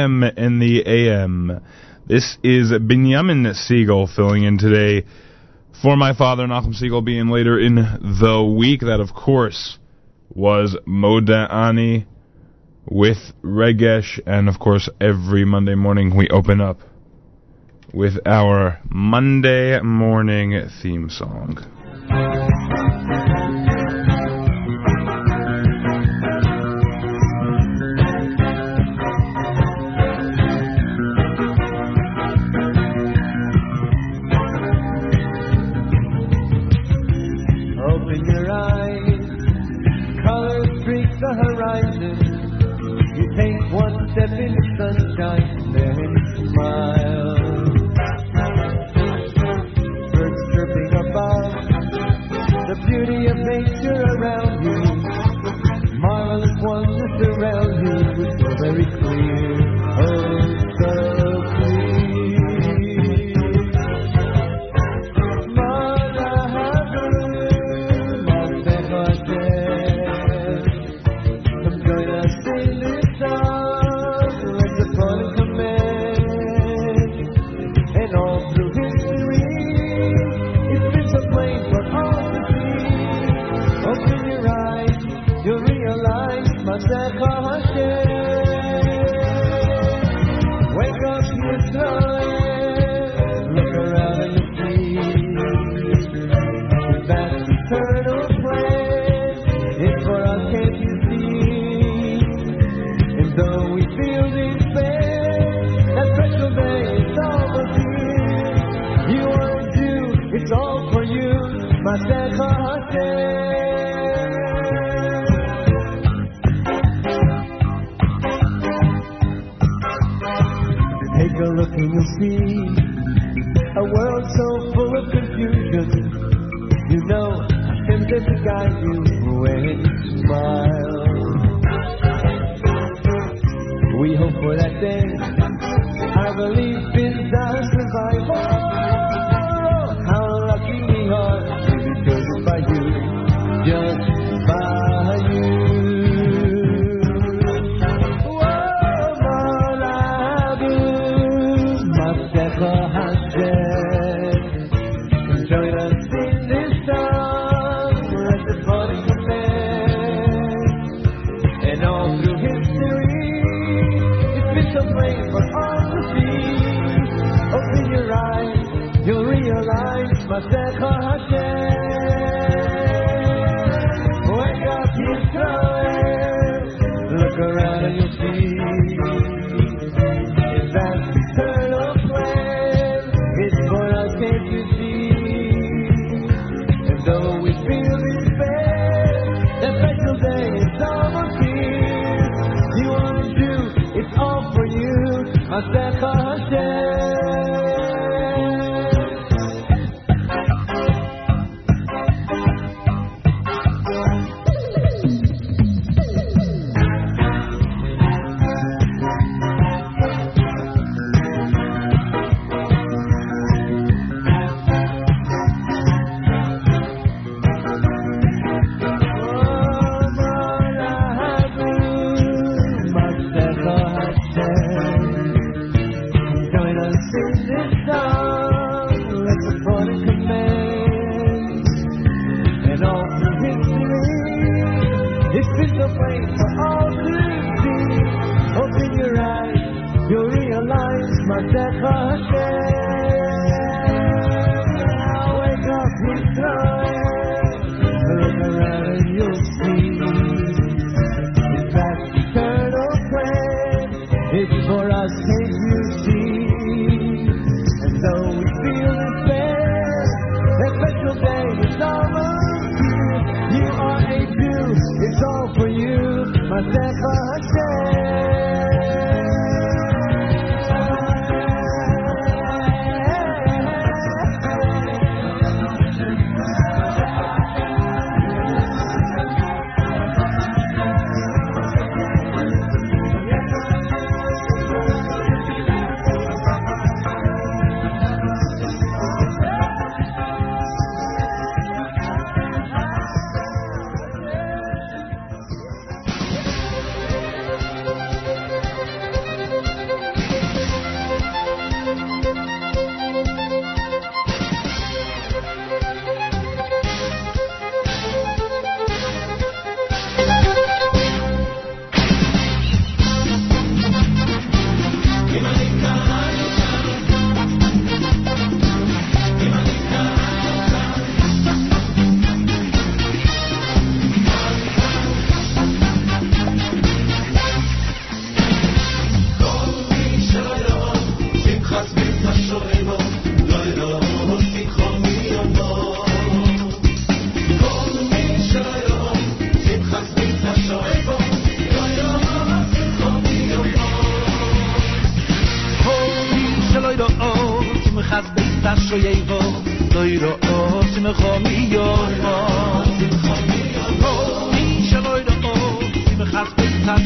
JM in the AM. This is Binyamin Segal filling in today for my father, Nachum Segal, being later in the week. That, of course, was Moda'ani with Regesh, and of course, every Monday morning we open up with our Monday morning theme song.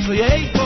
28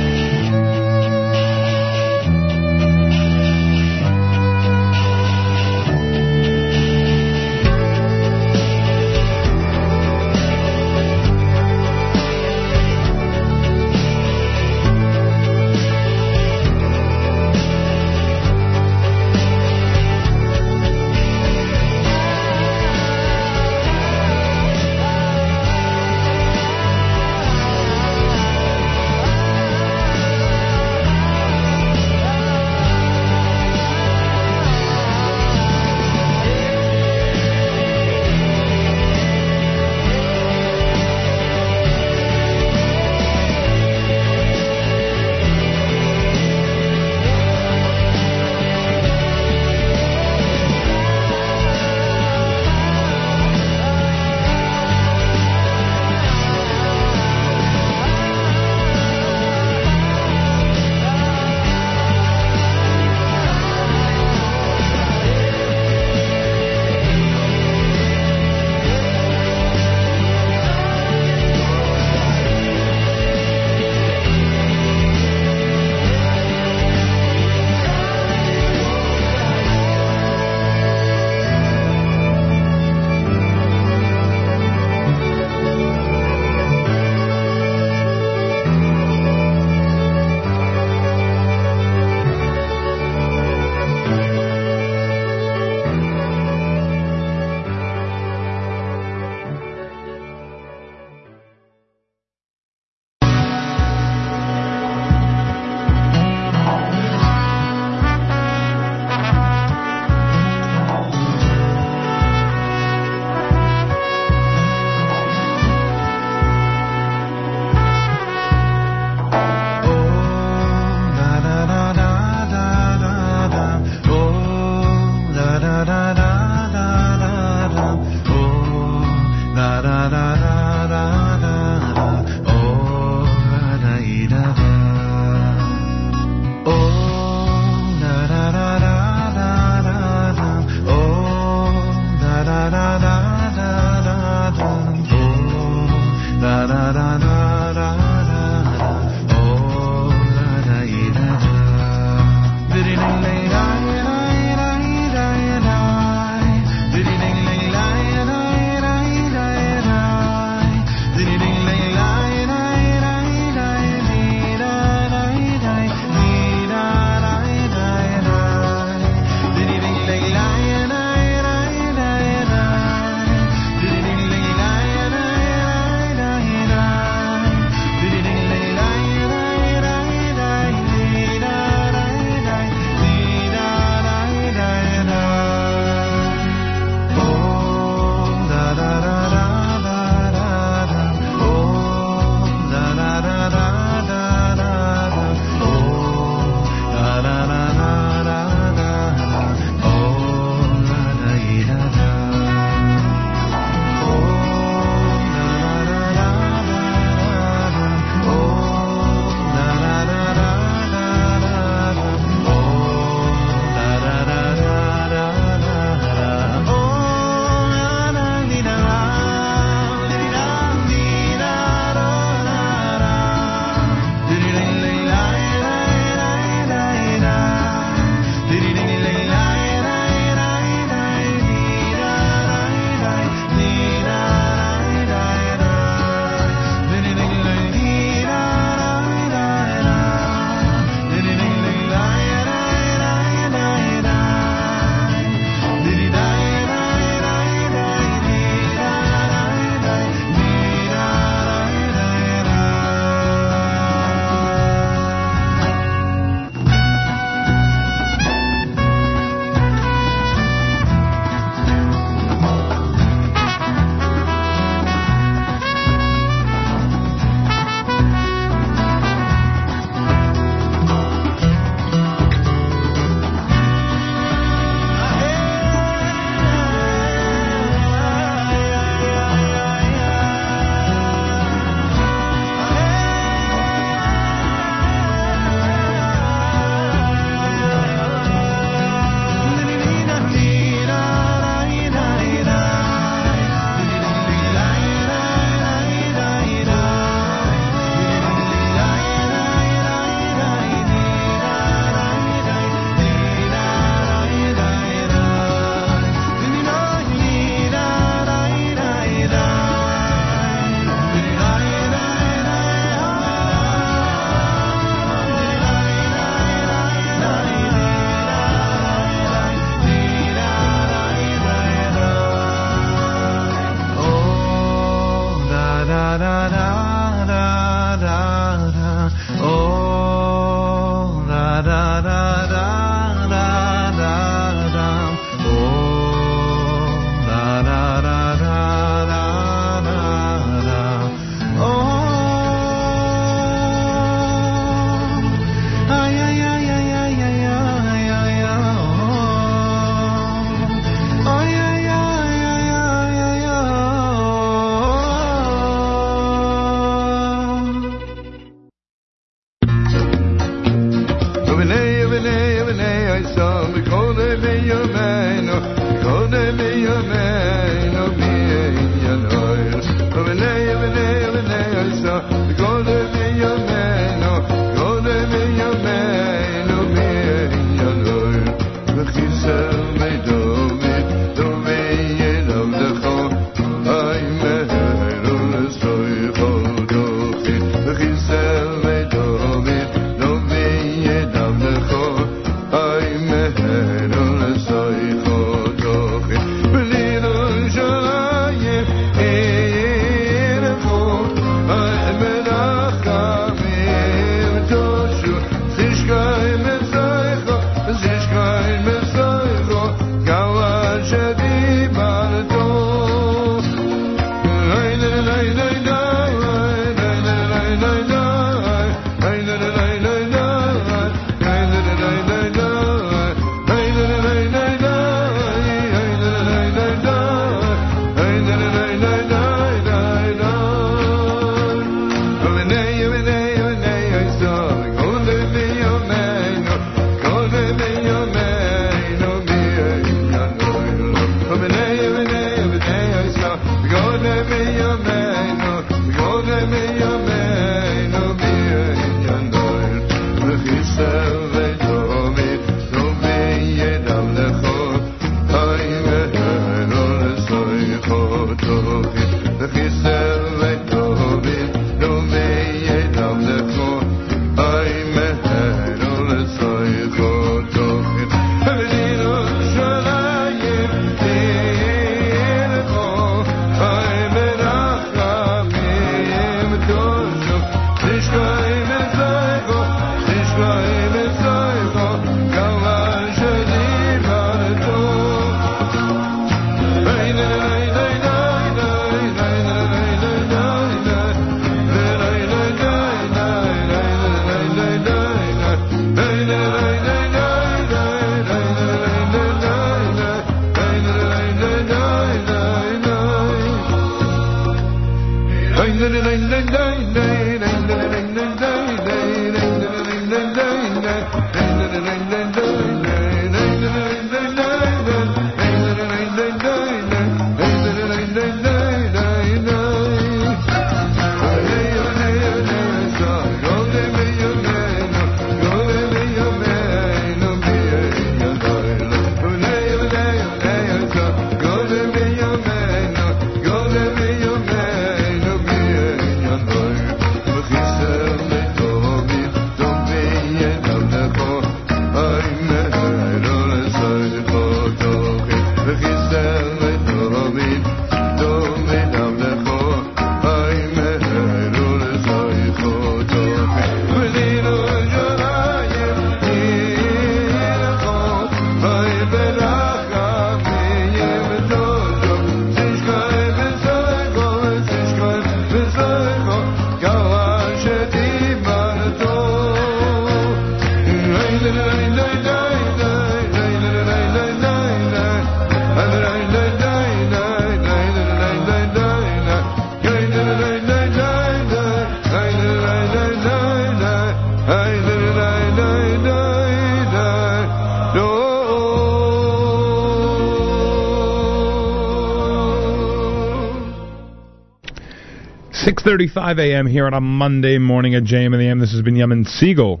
6:35 a.m. here on a Monday morning at JM in the AM. This has been Binyamin Segal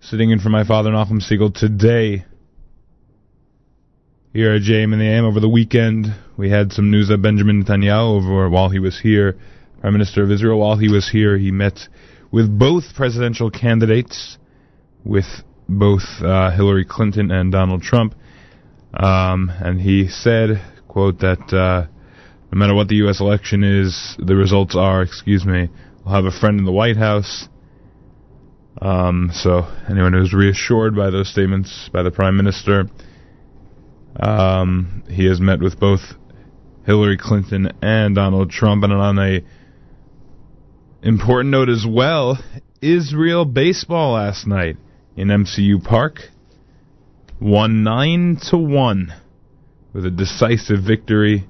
sitting in for my father Nachum Segal today. Here at JM in the AM over the weekend, we had some news of Benjamin Netanyahu over while he was here, Prime Minister of Israel. While he was here, he met with both presidential candidates, with both uh, Hillary Clinton and Donald Trump, um, and he said, "quote that." Uh, no matter what the U.S. election is, the results are, excuse me, we'll have a friend in the White House. Um, so anyone who's reassured by those statements by the Prime Minister, um, he has met with both Hillary Clinton and Donald Trump. And on a important note as well, Israel baseball last night in MCU Park won nine to one with a decisive victory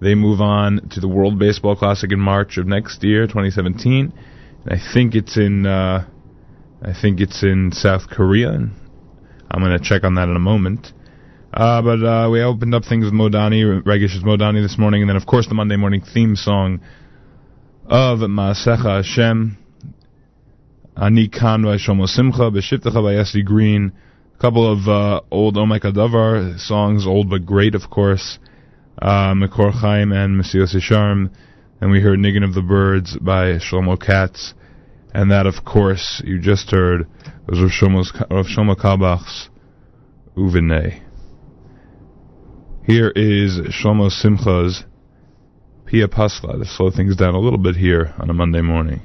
they move on to the World Baseball Classic in March of next year, 2017. And I think it's in uh, I think it's in South Korea. I'm going to check on that in a moment. Uh, but uh, we opened up things with Modani, Regish's Modani this morning, and then of course the Monday morning theme song of Maasecha Hashem, Ani Kan Shomo Simcha, B'Shiftecha by Essie Green, a couple of uh, old Omek Hadavar songs, old but great, of course uh, Makor Chaim and Mesilas Yesharim, and we heard Niggin of the Birds by Shlomo Katz, and that, of course, you just heard was Rav Shlomo Carlebach's Uvinay. Here is Shlomo Simcha's Pia Pascha to slow things down a little bit here on a Monday morning.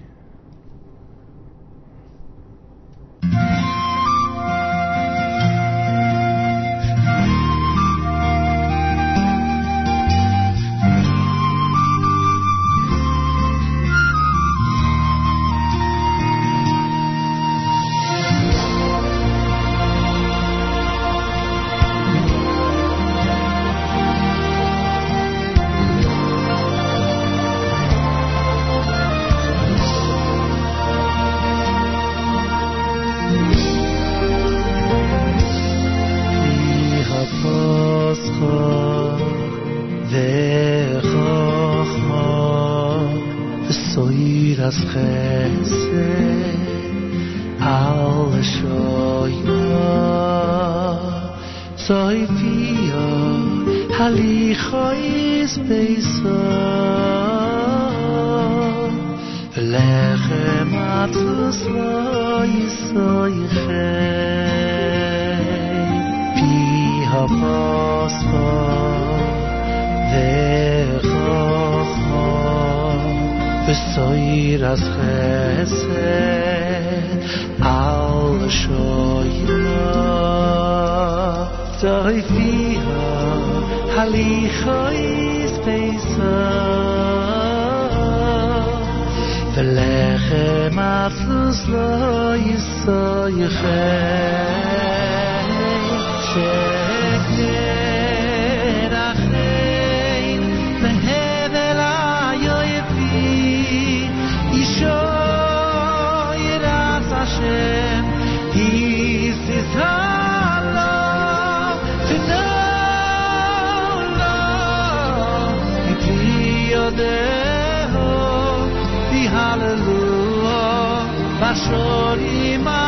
passion in my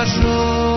Passion.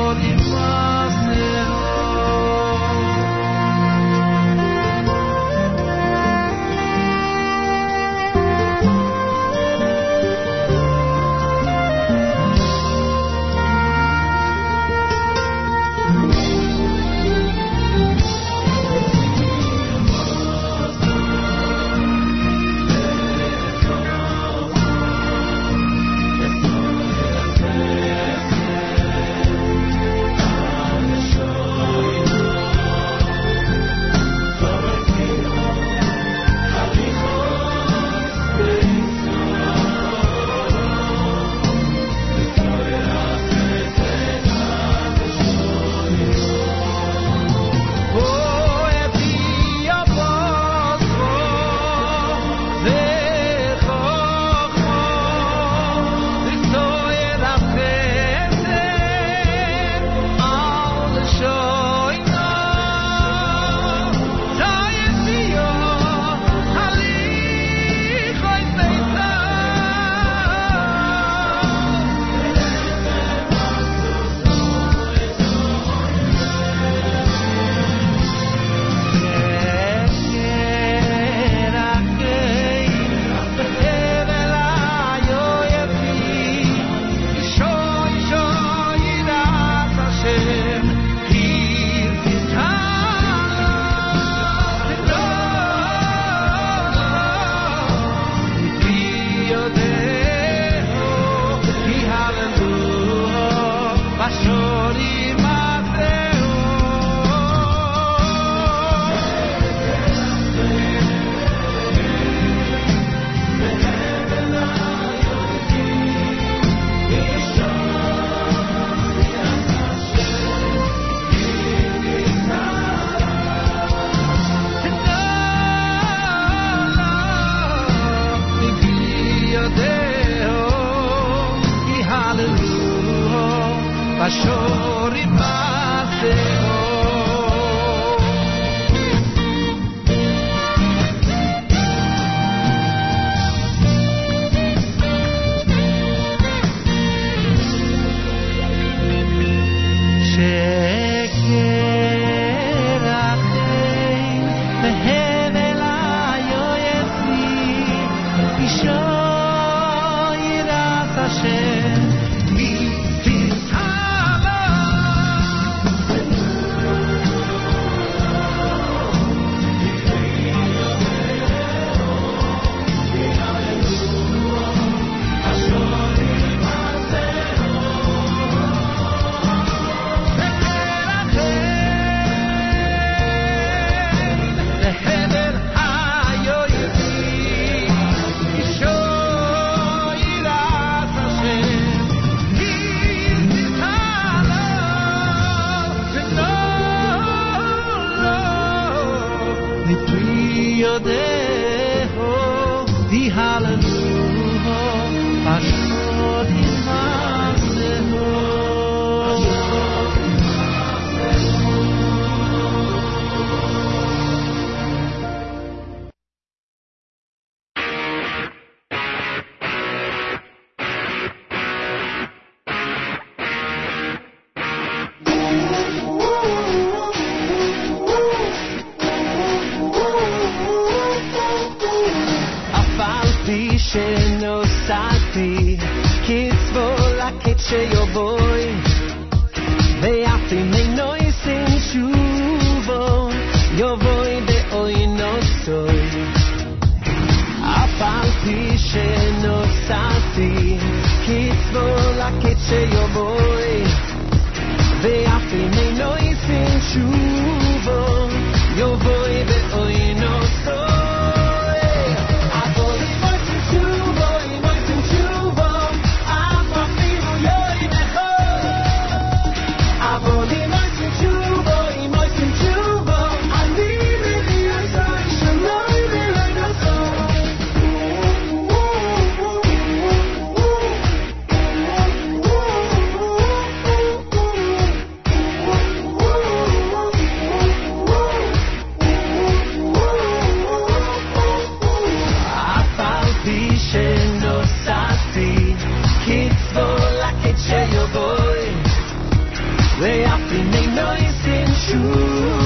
They offering me noise and shoes.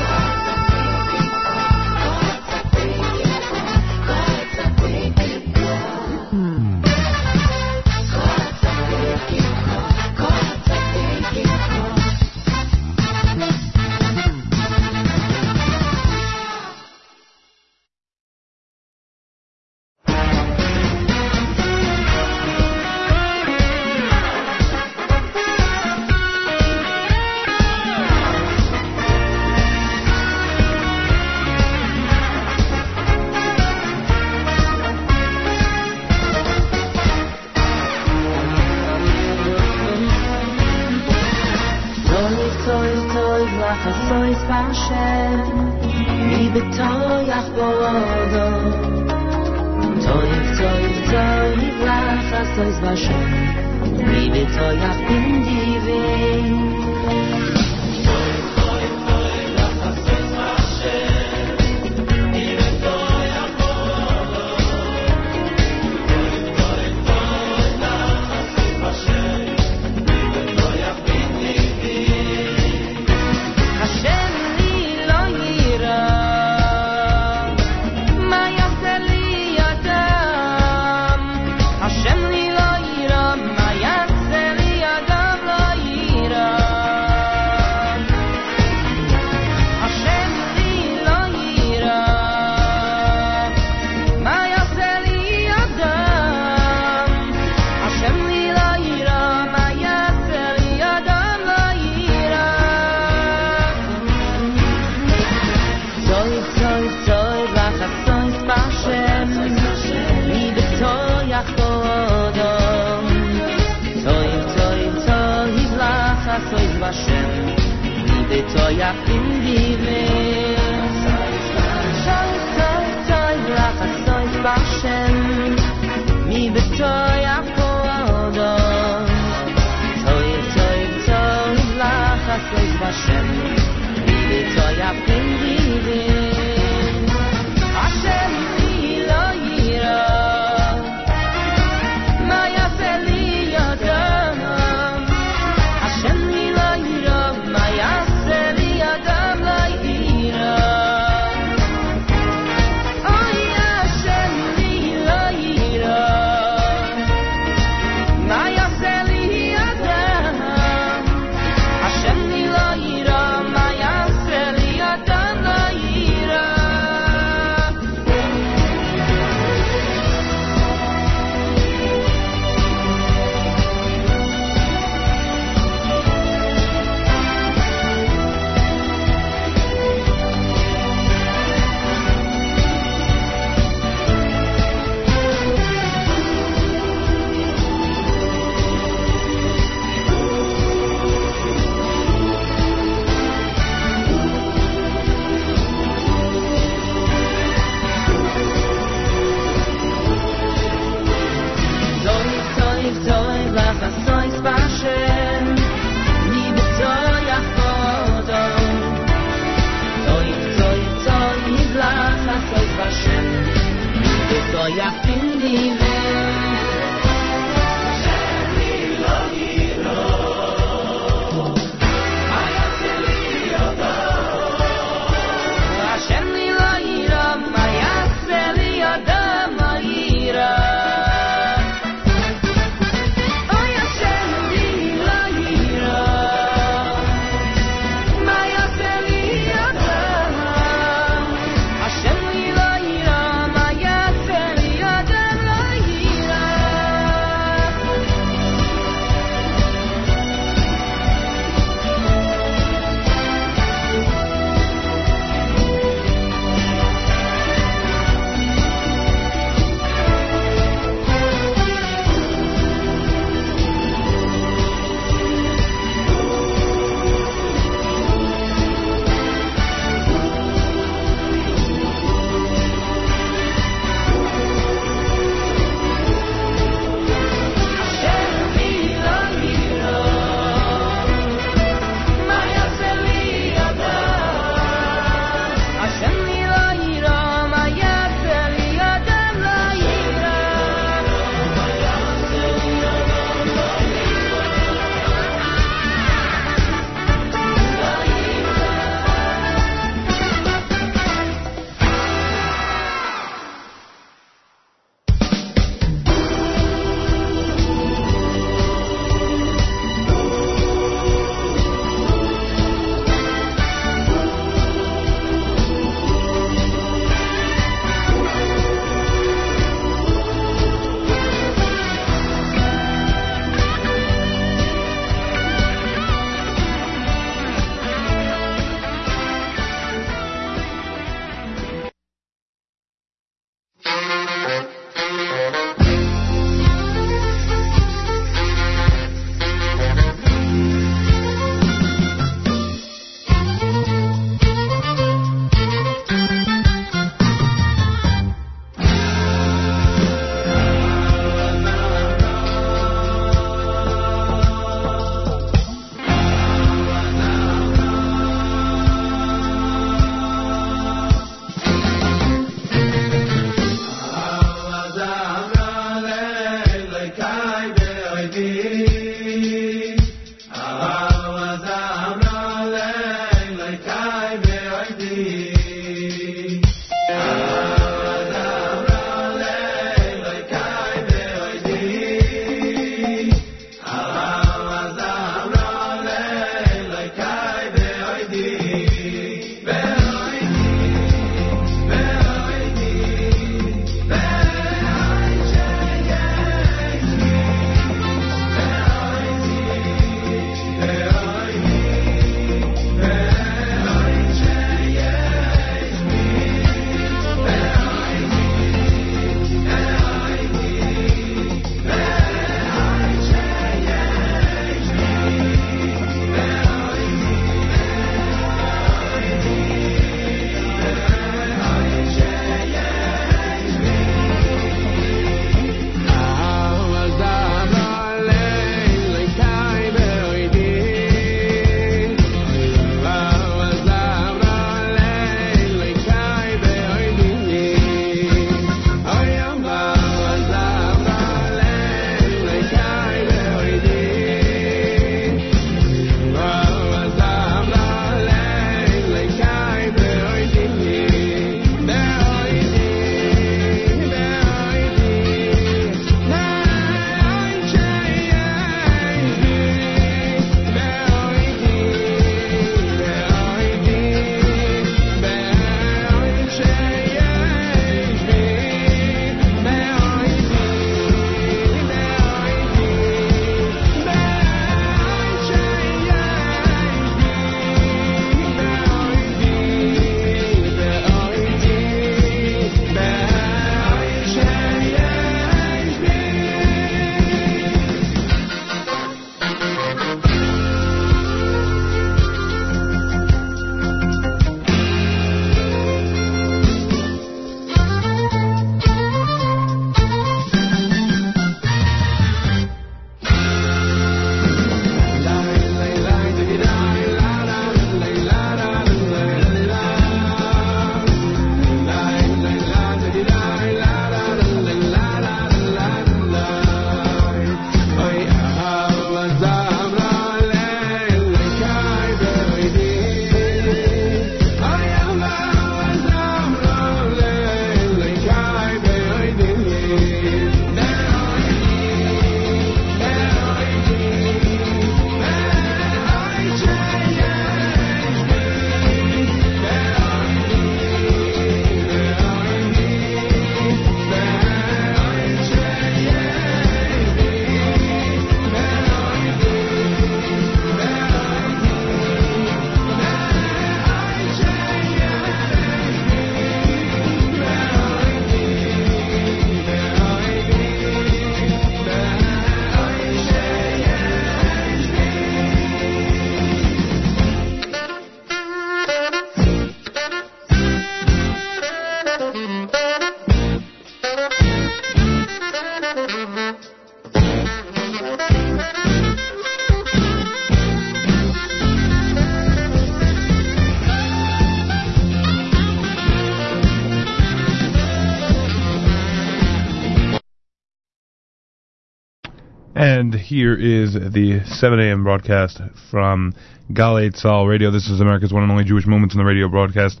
here is the 7 a.m. broadcast from Galei Tzal Radio. This is America's one and only Jewish Moments in the Radio broadcast.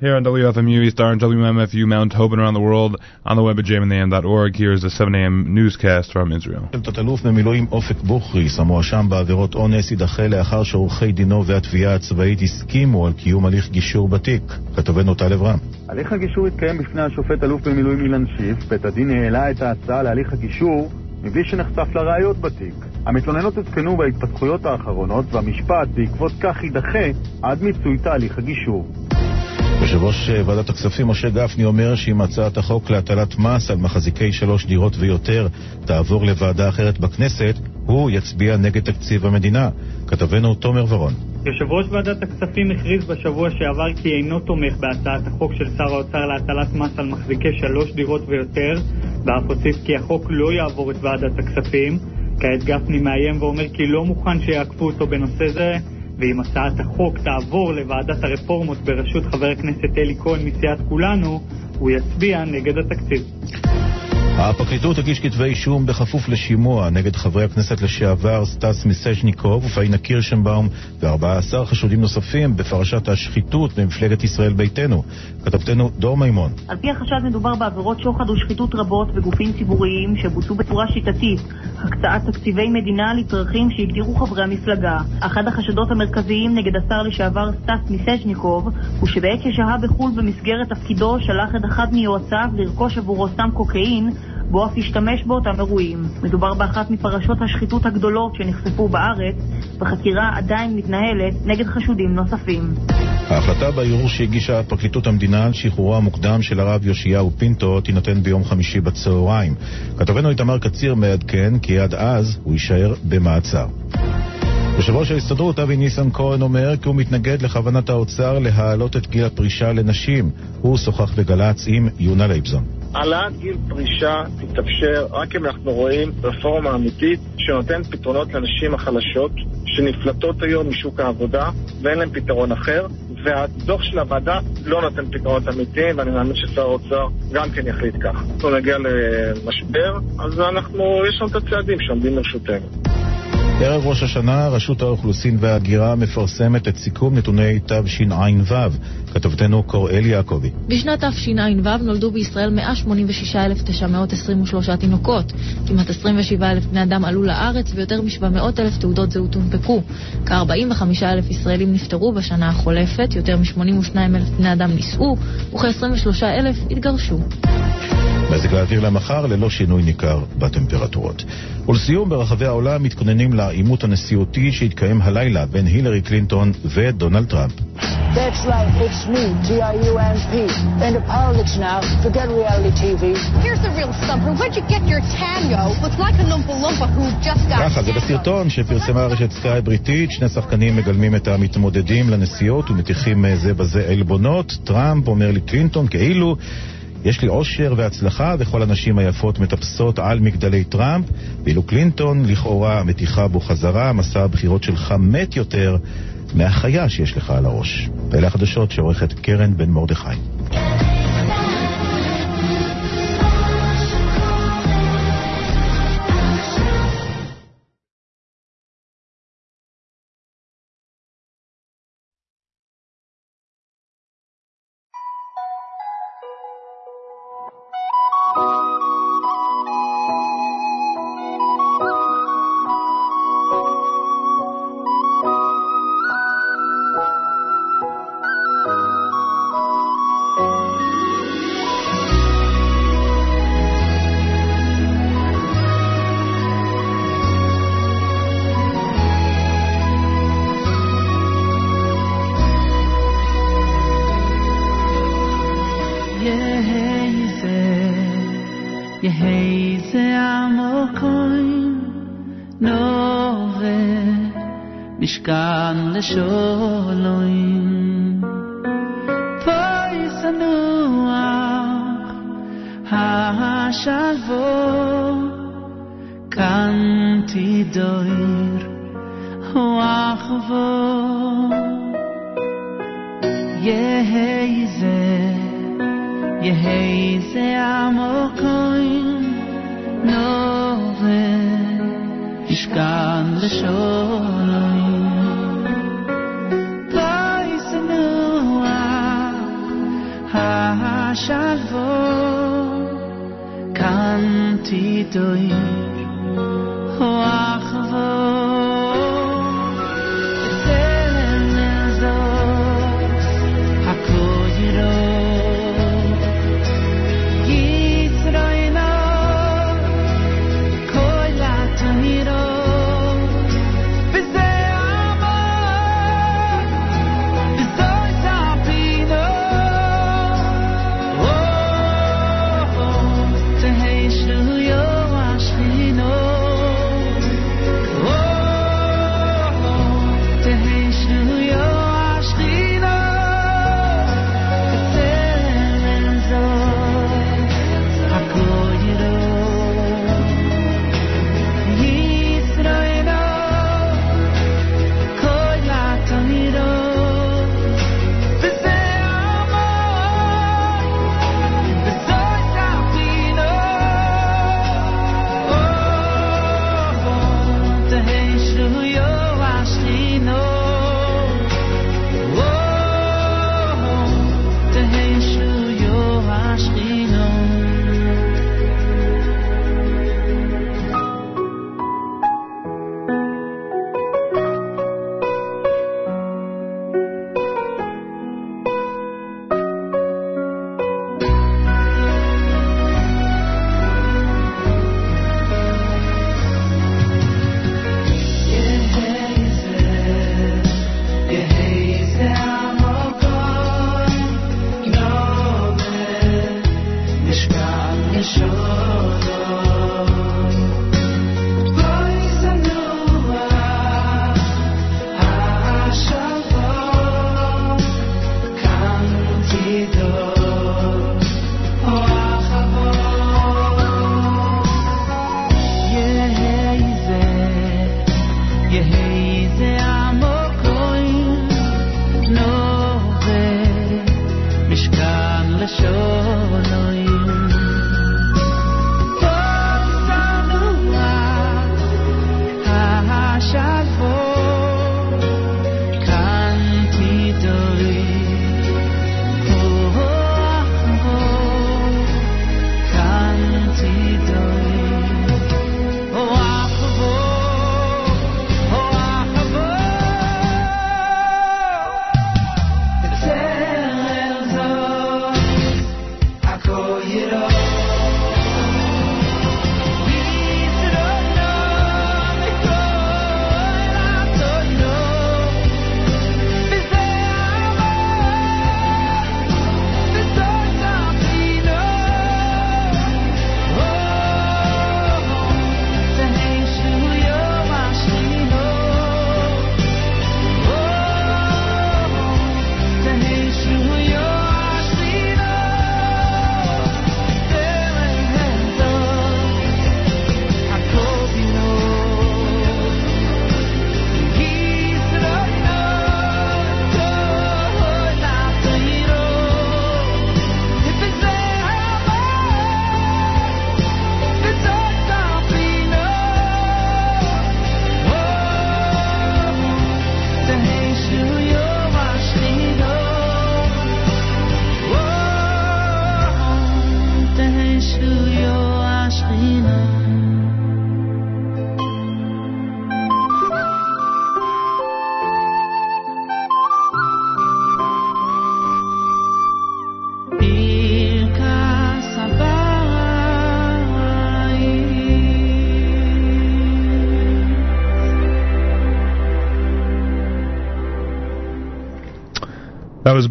Here on WFMU East Orange, WMFU Mount Hope and around the world on the web at jmintheam.org. Here's the 7 a.m. newscast from Israel. של תת-אלוף במילואים אופק בוכריס, המואשם בעבירות אונס, יידחה לאחר שעורכי דינו והתביעה הצבאית הסכימו על קיום הליך גישור בתיק. כתבנו טלב רם. הליך הגישור התקיים בפני השופט אלוף במילואים אילן שיף. בית הדין העלה את ההצעה להליך הגישור מבלי שנחשף לראיות בתיק. המתלוננות עודכנו בהתפתחויות האחרונות והמשפט בעקבות כך יידחה עד מיצוי תהליך הגישור. יושב ראש אה, ועדת הכספים משה גפני אומר שאם הצעת החוק להטלת מס על מחזיקי שלוש דירות ויותר תעבור לוועדה אחרת בכנסת, הוא יצביע נגד תקציב המדינה. כתבנו תומר ורון. יושב ראש ועדת הכספים הכריז בשבוע שעבר כי אינו תומך בהצעת החוק של שר האוצר להטלת מס על מחזיקי שלוש דירות ויותר, ואף הוסיף כי החוק לא יעבור את ועדת הכספים. כעת גפני מאיים ואומר כי לא מוכן שיעקפו אותו בנושא זה, ואם הצעת החוק תעבור לוועדת הרפורמות בראשות חבר הכנסת אלי כהן מסיעת כולנו, הוא יצביע נגד התקציב. הפרקליטות הגיש כתבי אישום בכפוף לשימוע נגד חברי הכנסת לשעבר סטס מיסז'ניקוב ופאינה קירשנבאום ו-14 חשודים נוספים בפרשת השחיתות במפלגת ישראל ביתנו. כתבתנו דור מימון. על פי החשד מדובר בעבירות שוחד ושחיתות רבות בגופים ציבוריים שבוצעו בצורה שיטתית, הקצאת תקציבי מדינה לצרכים שהגדירו חברי המפלגה. אחד החשדות המרכזיים נגד השר לשעבר סטס מיסז'ניקוב הוא שבעת ששהה בחו"ל במסגרת תפקידו שלח את אחד מיועציו לרכוש עבורו סם קוקאין בו אף השתמש באותם אירועים. מדובר באחת מפרשות השחיתות הגדולות שנחשפו בארץ, וחקירה עדיין מתנהלת נגד חשודים נוספים. ההחלטה בערעור שהגישה פרקליטות המדינה על שחרורו המוקדם של הרב יאשיהו פינטו תינתן ביום חמישי בצהריים. כתבנו איתמר קציר מעדכן כי עד אז הוא יישאר במעצר. יושב ראש ההסתדרות אבי ניסנקורן אומר כי הוא מתנגד לכוונת האוצר להעלות את גיל הפרישה לנשים. הוא שוחח בגל"צ עם יונה לייבזון. העלאת גיל פרישה תתאפשר רק אם אנחנו רואים רפורמה אמיתית שנותנת פתרונות לנשים החלשות שנפלטות היום משוק העבודה ואין להן פתרון אחר והדוח של הוועדה לא נותן פתרונות אמיתיים ואני מאמין ששר האוצר גם כן יחליט כך. אנחנו נגיע למשבר אז אנחנו, יש לנו את הצעדים שעומדים לרשותנו. ערב ראש השנה, רשות האוכלוסין וההגירה מפרסמת את סיכום נתוני תשע"ו. כתבתנו קוראל יעקבי. בשנת תשע"ו נולדו בישראל 186,923 תינוקות. כמעט 27,000 בני אדם עלו לארץ ויותר מ-700,000 תעודות זהות הונפקו. כ-45,000 ישראלים נפטרו בשנה החולפת, יותר מ-82,000 בני אדם נישאו וכ-23,000 התגרשו. מזג האוויר למחר ללא שינוי ניכר בטמפרטורות. ולסיום, ברחבי העולם מתכוננים לעימות הנשיאותי שהתקיים הלילה בין הילרי קלינטון ודונלד טראמפ. That's right, it's me, T-R-U-M-P. Into politics now, forget reality TV. Here's the real stumper. Where'd you get your tango? Looks like a Loompa Loompa who just got ככה, זה בסרטון שפרסמה רשת סקאי בריטית, שני שחקנים מגלמים את המתמודדים לנשיאות ומטיחים זה בזה עלבונות. טראמפ אומר לקלינטון כאילו יש לי אושר והצלחה וכל הנשים היפות מטפסות על מגדלי טראמפ, ואילו קלינטון לכאורה מתיחה בו חזרה, מסע הבחירות שלך מת יותר מהחיה שיש לך על הראש. ואלה החדשות שעורכת קרן בן מרדכי.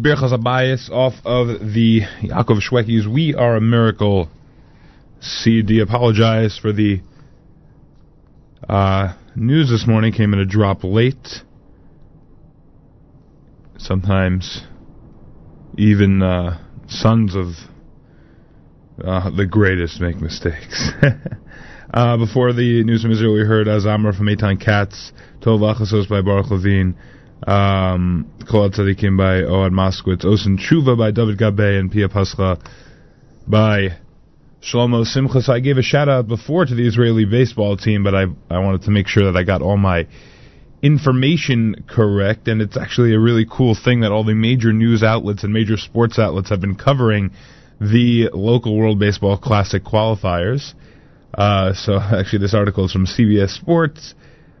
Birchas Habayis off of the Yaakov Shwekey's We Are a Miracle CD. Apologize for the uh, news this morning. Came in a drop late. Sometimes even uh, sons of uh, the greatest make mistakes. uh, before the news from Israel, we heard Azamra from Eitan Katz, Tov by Baruch Levine, um, Kol Tzadikim by Ohad Moskowitz, Osen Tshuva by David Gabay, and Pia Pascha by Shlomo Simcha. So I gave a shout out before to the Israeli baseball team, but I I wanted to make sure that I got all my information correct, and it's actually a really cool thing that all the major news outlets and major sports outlets have been covering the local World Baseball Classic qualifiers. Uh, so actually, this article is from CBS Sports.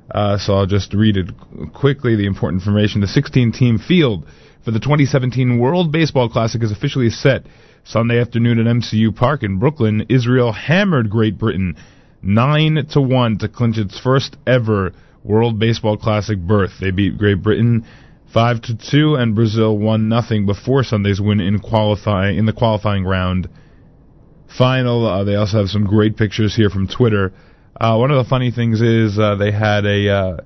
Uh, so I'll just read it quickly. The important information: the 16-team field for the 2017 World Baseball Classic is officially set. Sunday afternoon at MCU Park in Brooklyn, Israel hammered Great Britain nine to one to clinch its first ever World Baseball Classic berth. They beat Great Britain five to two, and Brazil one nothing before Sunday's win in qualifying in the qualifying round final. Uh, they also have some great pictures here from Twitter. Uh, one of the funny things is uh, they had a uh,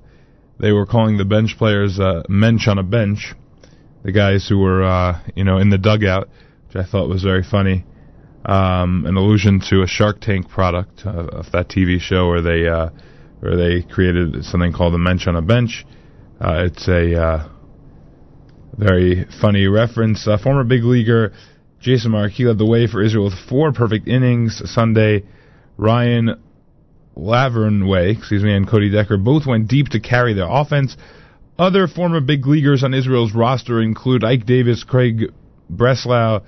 they were calling the bench players uh, mensch on a bench, the guys who were uh, you know in the dugout, which I thought was very funny. Um, an allusion to a Shark Tank product uh, of that TV show where they uh, where they created something called the mensch on a bench. Uh, it's a uh, very funny reference. Uh, former big leaguer Jason Marquis led the way for Israel with four perfect innings Sunday. Ryan Lavarnway, excuse me, and Cody Decker both went deep to carry their offense. Other former big leaguers on Israel's roster include Ike Davis, Craig Breslow,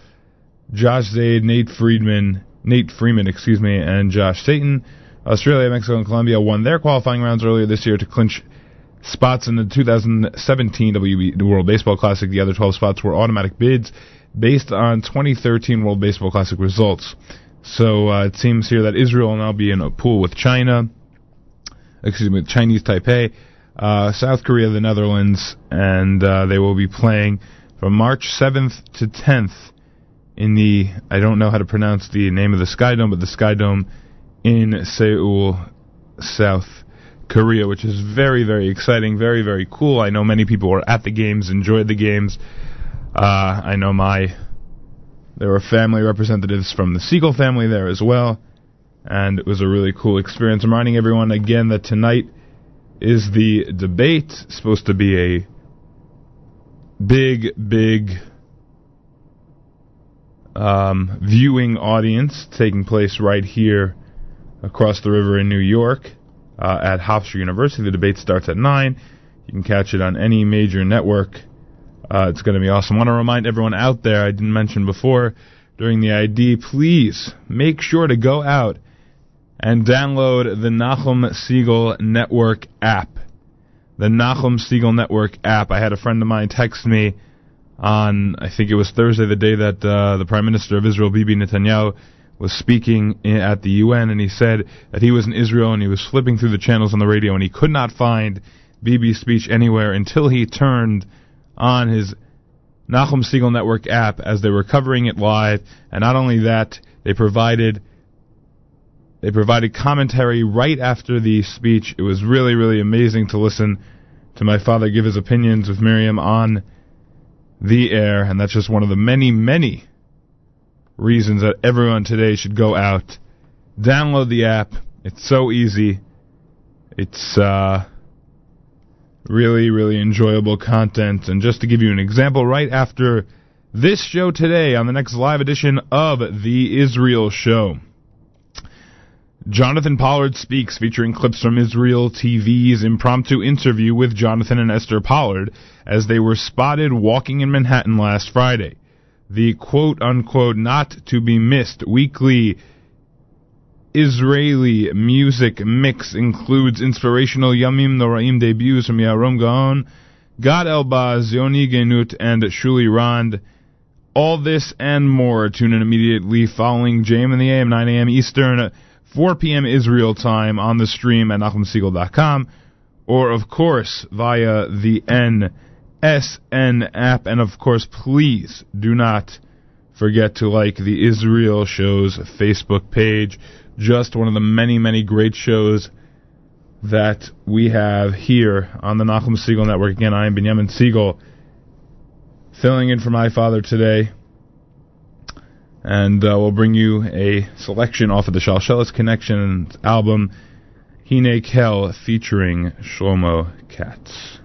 Josh Zeid, Nate Friedman, Nate Freeman, excuse me, and Josh Satin. Australia, Mexico, and Colombia won their qualifying rounds earlier this year to clinch spots in the 2017 WB World Baseball Classic. The other 12 spots were automatic bids based on 2013 World Baseball Classic results. So uh, it seems here that Israel will now be in a pool with China, excuse me, Chinese Taipei, uh, South Korea, the Netherlands, and uh, they will be playing from March 7th to 10th in the I don't know how to pronounce the name of the Sky Dome, but the Sky Dome in Seoul, South Korea, which is very very exciting, very very cool. I know many people were at the games, enjoyed the games. Uh, I know my there were family representatives from the Segal family there as well, and it was a really cool experience. Reminding everyone again that tonight is the debate, supposed to be a big, big um, viewing audience taking place right here across the river in New York uh, at Hofstra University. The debate starts at 9. You can catch it on any major network. Uh, it's going to be awesome. I want to remind everyone out there, I didn't mention before during the ID, please make sure to go out and download the Nachum Segal Network app. The Nachum Segal Network app. I had a friend of mine text me on, I think it was Thursday, the day that uh, the Prime Minister of Israel, Bibi Netanyahu, was speaking at the UN, and he said that he was in Israel and he was flipping through the channels on the radio and he could not find Bibi's speech anywhere until he turned on his Nachum Segal Network app as they were covering it live. And not only that, they provided they provided commentary right after the speech. It was really, really amazing to listen to my father give his opinions with Miriam on the air, and that's just one of the many, many reasons that everyone today should go out, download the app. It's so easy. It's uh, really, really enjoyable content. And just to give you an example, right after this show today, on the next live edition of The Israel Show, Jonathan Pollard Speaks, featuring clips from Israel TV's impromptu interview with Jonathan and Esther Pollard as they were spotted walking in Manhattan last Friday. The quote unquote not to be missed weekly Israeli music mix includes inspirational Yamim Noraim debuts from Yehoram Gaon, Gad Elbaz, Yoni Genut, and Shuli Rand. All this and more. Tune in immediately following JM in the AM, 9 a.m. Eastern, 4 p.m. Israel time on the stream at NachumSegal.com, or of course via the NSN app. And of course, please do not forget to like the Israel Show's Facebook page. Just one of the many, many great shows that we have here on the Nachum Segal Network. Again, I am Binyamin Segal, filling in for my father today. And uh, we'll bring you a selection off of the Shalshelis Connection album, Hine Kel, featuring Shlomo Katz.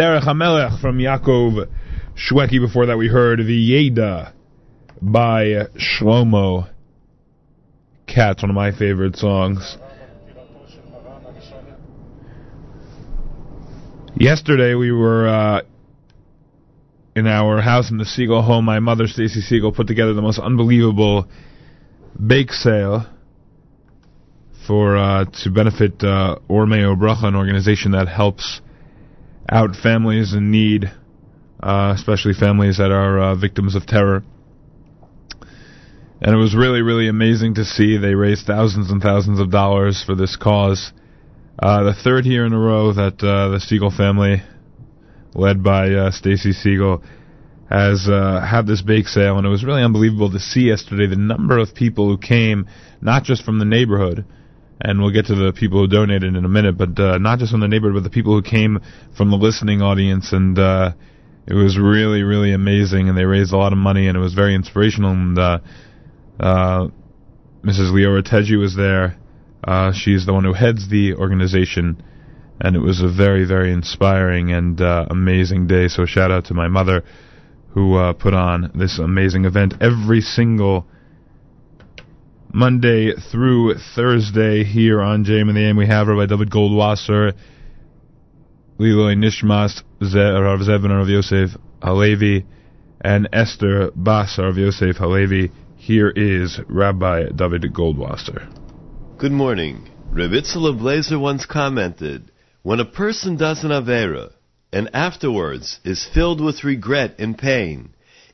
Bederech HaMelech from Yaakov Shwekey. Before that, we heard the V'yeda by Shlomo Katz, one of my favorite songs. Yesterday, we were uh, in our house in the Segal home. My mother, Stacy Segal, put together the most unbelievable bake sale for uh, to benefit uh, Ormeo Bracha, an organization that helps out families in need, uh, especially families that are uh, victims of terror. And it was really, really amazing to see. They raised thousands and thousands of dollars for this cause. Uh, the third year in a row that uh, the Segal family, led by uh, Stacy Segal, has uh, had this bake sale, and it was really unbelievable to see yesterday the number of people who came, not just from the neighborhood, and we'll get to the people who donated in a minute, but uh, not just from the neighborhood, but the people who came from the listening audience, and uh, it was really, really amazing, and they raised a lot of money, and it was very inspirational, and uh, uh, Mrs. Leora Tedgi was there. Uh, she's the one who heads the organization, and it was a very, very inspiring and uh, amazing day. So shout out to my mother, who uh, put on this amazing event every single Monday through Thursday here on JM in the AM. We have Rabbi David Goldwasser, L'ilui Nishmas, Rav Zevin Rav Yosef Halevi, and Esther Bas Rav Yosef Halevi. Here is Rabbi David Goldwasser. Good morning. Reb Itzela Blazer once commented, When a person does an Avera, and afterwards is filled with regret and pain,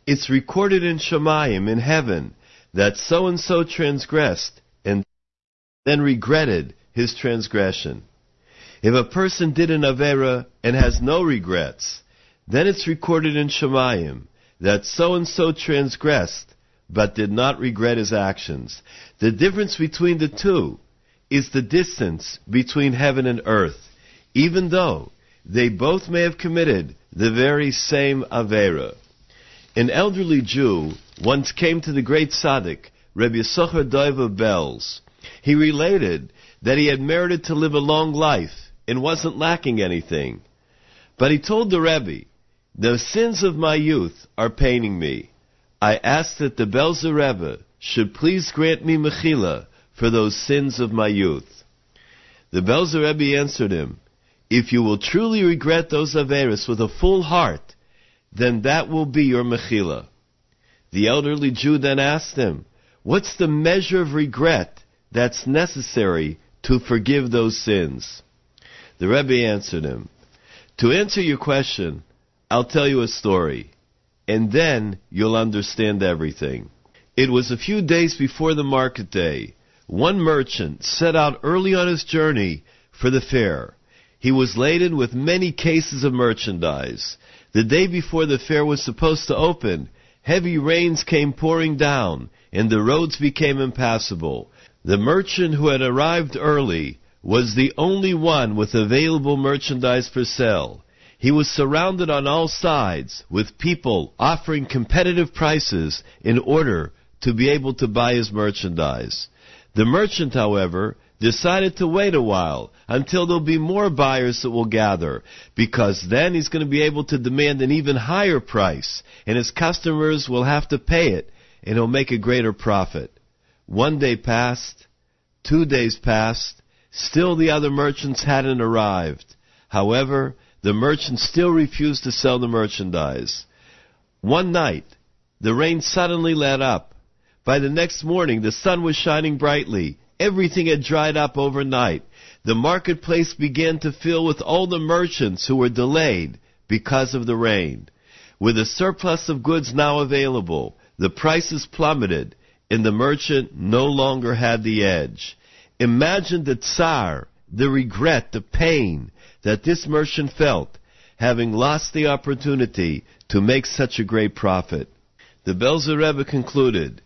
it's recorded in Shamayim in heaven that so and so transgressed and then regretted his transgression. If a person did an Avera and has no regrets, then it's recorded in Shamayim that so and so transgressed but did not regret his actions. The difference between the two is the distance between heaven and earth, even though they both may have committed the very same Avera. An elderly Jew once came to the great tzaddik, Rabbi Yisachar Dov of Belz. He related that he had merited to live a long life and wasn't lacking anything. But he told the Rebbe, the sins of my youth are paining me. I ask that the Belzer Rebbe should please grant me mechila for those sins of my youth. The Belzer Rebbe answered him, If you will truly regret those averis with a full heart, then that will be your mechila. The elderly Jew then asked him, What's the measure of regret that's necessary to forgive those sins? The Rebbe answered him, To answer your question, I'll tell you a story, and then you'll understand everything. It was a few days before the market day. One merchant set out early on his journey for the fair. He was laden with many cases of merchandise. The day before the fair was supposed to open, heavy rains came pouring down, and the roads became impassable. The merchant who had arrived early was the only one with available merchandise for sale. He was surrounded on all sides with people offering competitive prices in order to be able to buy his merchandise. The merchant, however, decided to wait a while until there'll be more buyers that will gather, because then he's going to be able to demand an even higher price, and his customers will have to pay it, and he'll make a greater profit. One day passed, two days passed, still the other merchants hadn't arrived. However, the merchant still refused to sell the merchandise. One night, the rain suddenly let up. By the next morning, the sun was shining brightly. Everything had dried up overnight. The marketplace began to fill with all the merchants who were delayed because of the rain. With a surplus of goods now available, the prices plummeted, and the merchant no longer had the edge. Imagine the tsar, the regret, the pain that this merchant felt, having lost the opportunity to make such a great profit. The Belzer Rebbe concluded,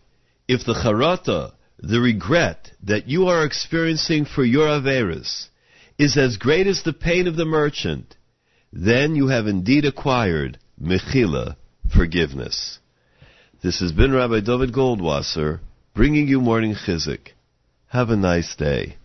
if the charata, the regret that you are experiencing for your averis, is as great as the pain of the merchant, then you have indeed acquired mechila, forgiveness. This has been Rabbi David Goldwasser, bringing you morning chizuk. Have a nice day.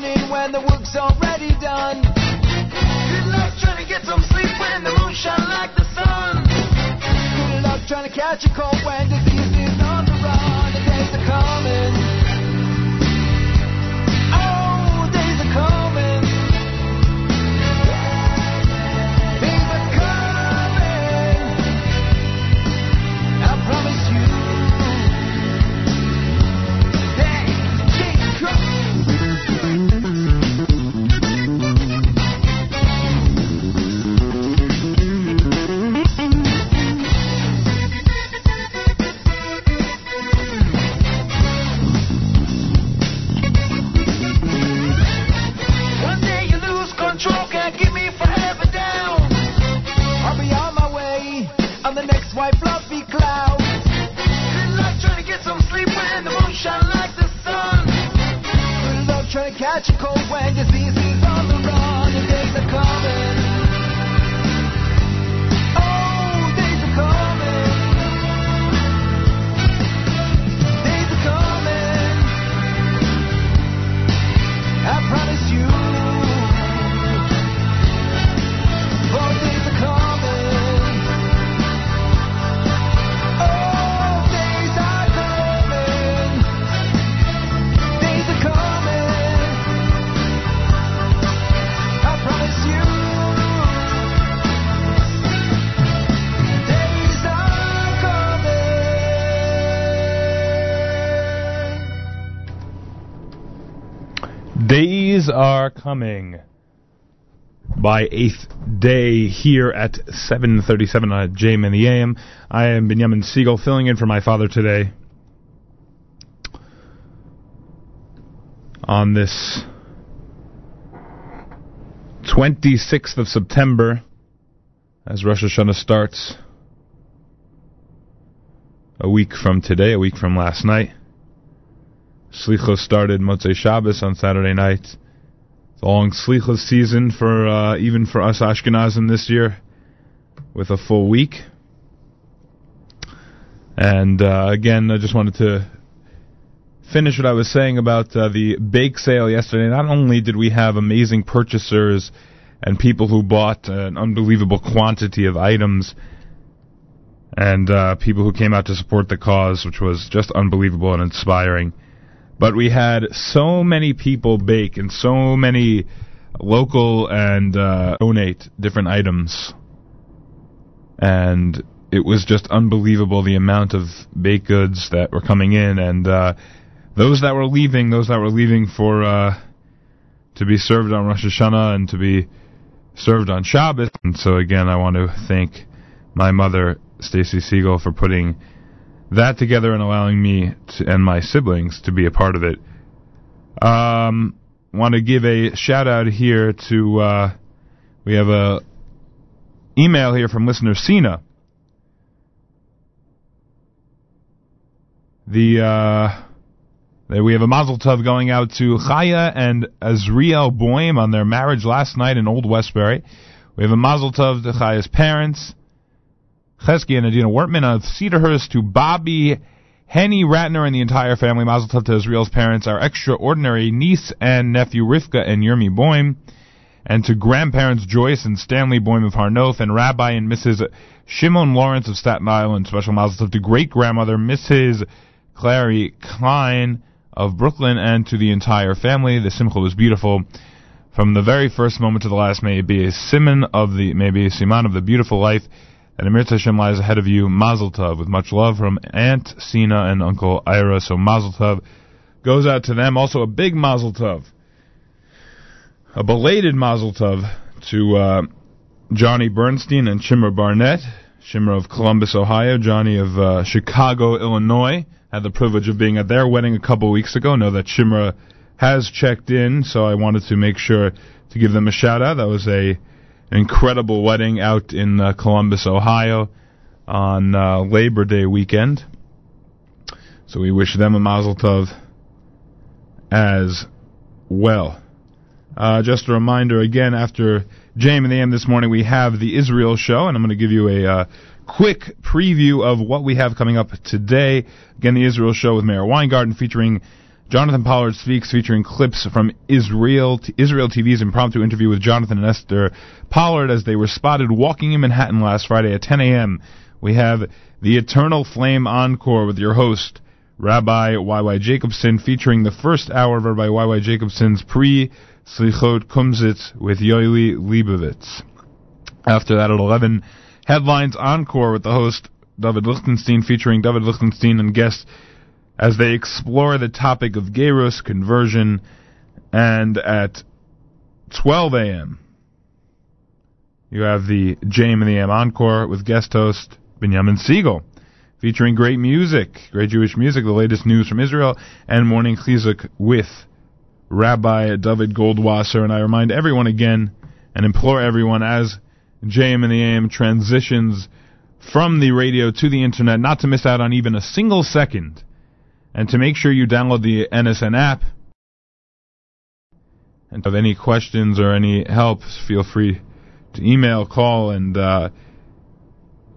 In when the work's already done. Good luck trying to get some sleep when the moon shine like the sun. Good luck trying to catch a cold when disease is on the run. The days are coming. Are coming. By eighth day here at 7:37 on JM in the AM, I am Binyamin Segal, filling in for my father today. On this 26th of September, as Rosh Hashanah starts, a week from today, a week from last night. Slichos started Motzei Shabbos on Saturday night. Long Slichos season for uh, even for us Ashkenazim this year, with a full week. And uh, again, I just wanted to finish what I was saying about uh, the bake sale yesterday. Not only did we have amazing purchasers and people who bought an unbelievable quantity of items, and uh, people who came out to support the cause, which was just unbelievable and inspiring. But we had so many people bake and so many local and uh, donate different items. And it was just unbelievable the amount of baked goods that were coming in and uh, those that were leaving, those that were leaving for uh, to be served on Rosh Hashanah and to be served on Shabbos. And so again, I want to thank my mother, Stacy Segal, for putting that together and allowing me to, and my siblings to be a part of it. Um, want to give a shout out here to uh, we have a email here from listener Cena. The uh, Uh, We have a mazel tov going out to Chaya and Azriel Boim on their marriage last night in Old Westbury. We have a mazel tov to Chaya's parents, Chesky and Adina Wortman of Cedarhurst, to Bobby, Henny Ratner, and the entire family. Mazel tov to Azriel's parents, our extraordinary niece and nephew Rivka and Yermi Boim, and to grandparents Joyce and Stanley Boim of Har Nof, and Rabbi and Mrs. Shimon Lawrence of Staten Island. Special mazel tov to great grandmother Mrs. Clary Klein of Brooklyn, and to the entire family. The simcha was beautiful. From the very first moment to the last, may it be a simon of the, may be a siman of the beautiful life and Amir Hashem lies ahead of you. Mazel Tov, with much love from Aunt Sina and Uncle Ira. So Mazel Tov goes out to them. Also a big Mazel Tov, a belated Mazel Tov to uh, Johnny Bernstein and Shimmer Barnett. Shimmer of Columbus, Ohio. Johnny of uh, Chicago, Illinois. Had the privilege of being at their wedding a couple weeks ago. Know that Shimra has checked in, so I wanted to make sure to give them a shout out. That was a incredible wedding out in uh, Columbus, Ohio on uh, Labor Day weekend. So we wish them a mazel tov as well. Uh, just a reminder again, after JM in the AM this morning, we have the Israel show, and I'm going to give you a uh, quick preview of what we have coming up today. Again, the Israel show with Meir Weingarten featuring Jonathan Pollard Speaks, featuring clips from Israel Israel TV's impromptu interview with Jonathan and Esther Pollard as they were spotted walking in Manhattan last Friday at 10 a.m. We have the Eternal Flame Encore with your host, Rabbi Y.Y. Jacobson, featuring the first hour of Rabbi Y.Y. Jacobson's pre Slichot Kumsitz with Yoeli Leibovitz. After that, at 11, Headlines Encore with the host, David Lichtenstein, featuring David Lichtenstein and guests as they explore the topic of Gerus, conversion, and at 12 a.m., you have the JM in the AM Encore with guest host Binyamin Segal, featuring great music, great Jewish music, the latest news from Israel, and Morning Chizuk with Rabbi David Goldwasser. And I remind everyone again and implore everyone as JM in the AM transitions from the radio to the internet not to miss out on even a single second and to make sure you download the NSN app. And if any questions or any help, feel free to email, call, and uh,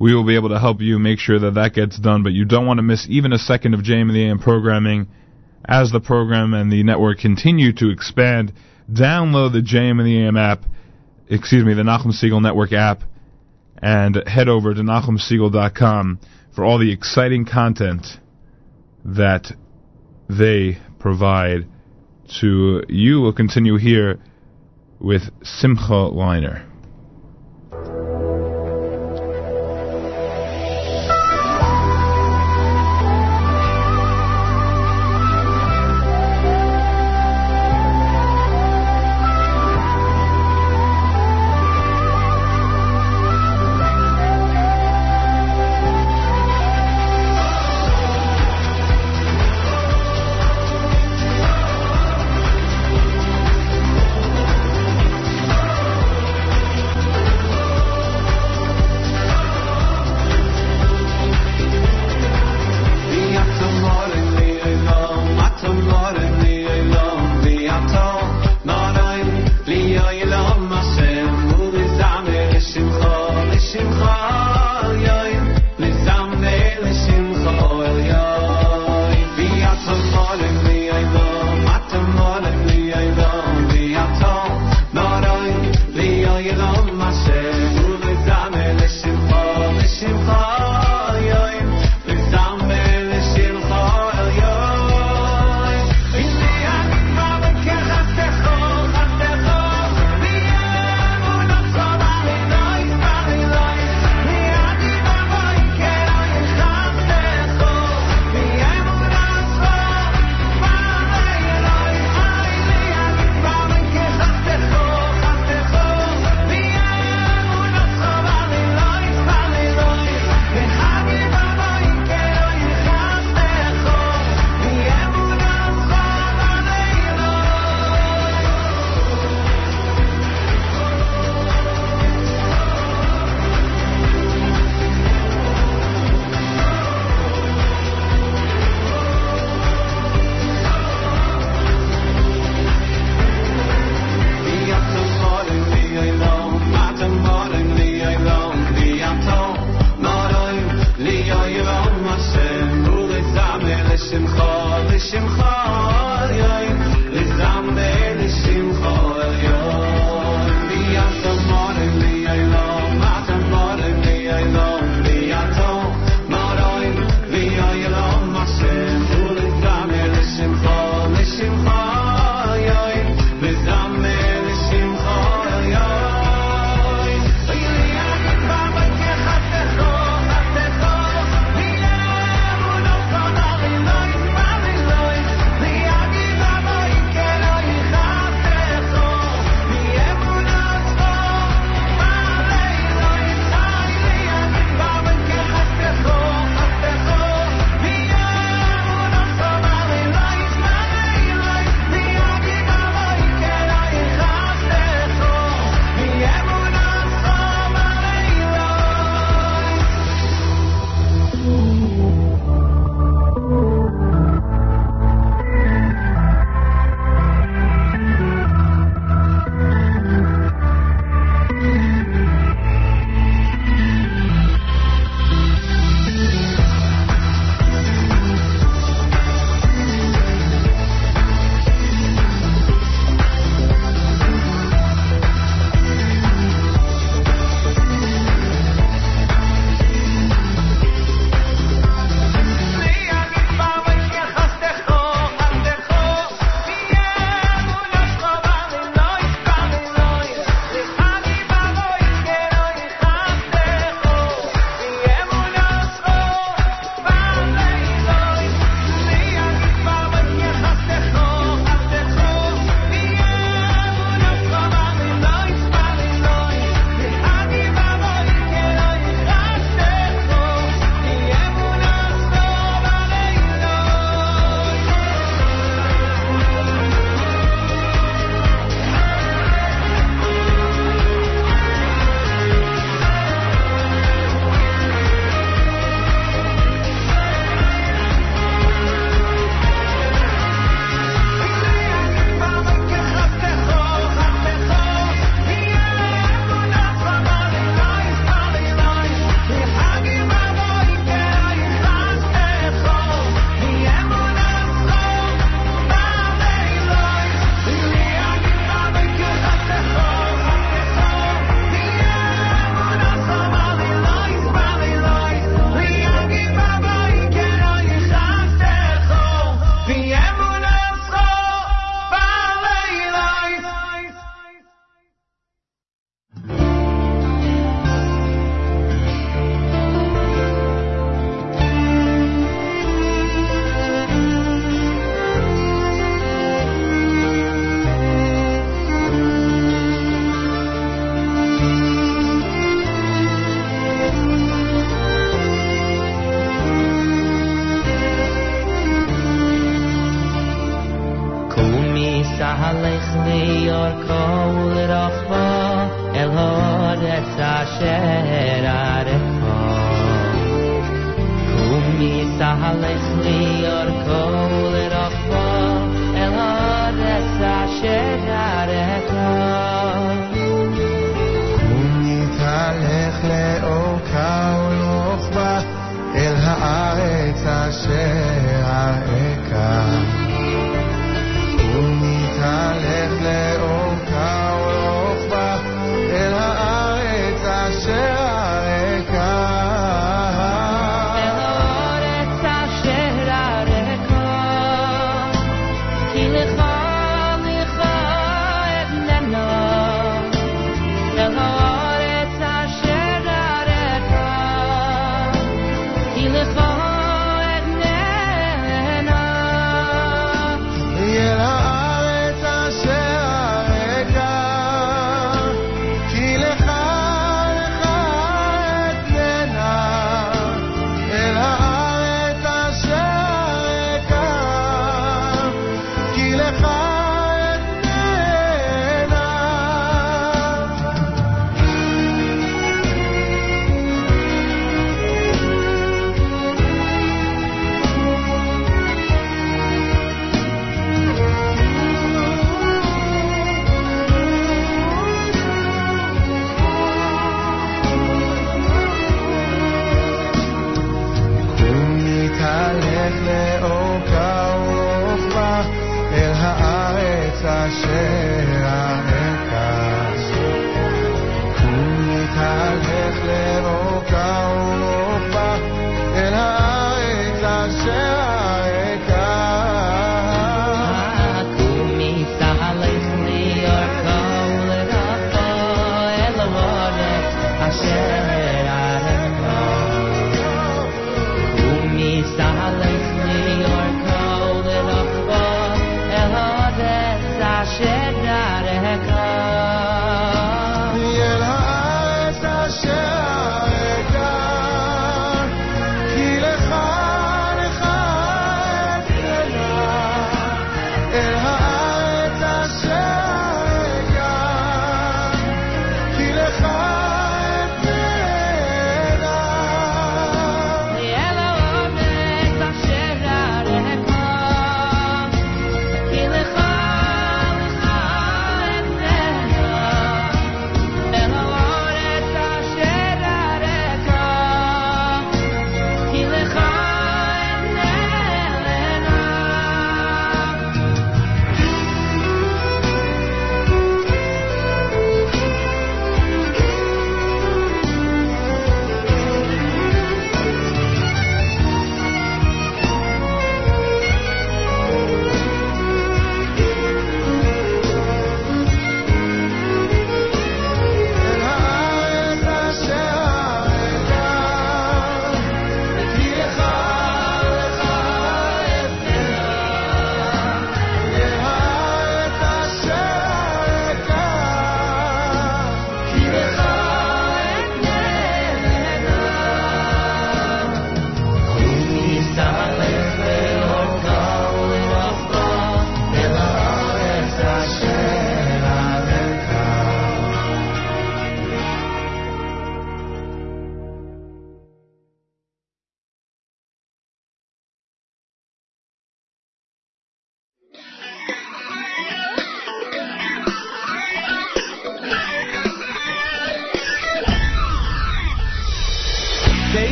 we will be able to help you make sure that that gets done. But you don't want to miss even a second of JM in the AM programming as the program and the network continue to expand. Download the JM in the AM app, excuse me, the Nachum Segal Network app, and head over to NachumSegal.com for all the exciting content that they provide to you. We'll continue here with Simcha Leiner.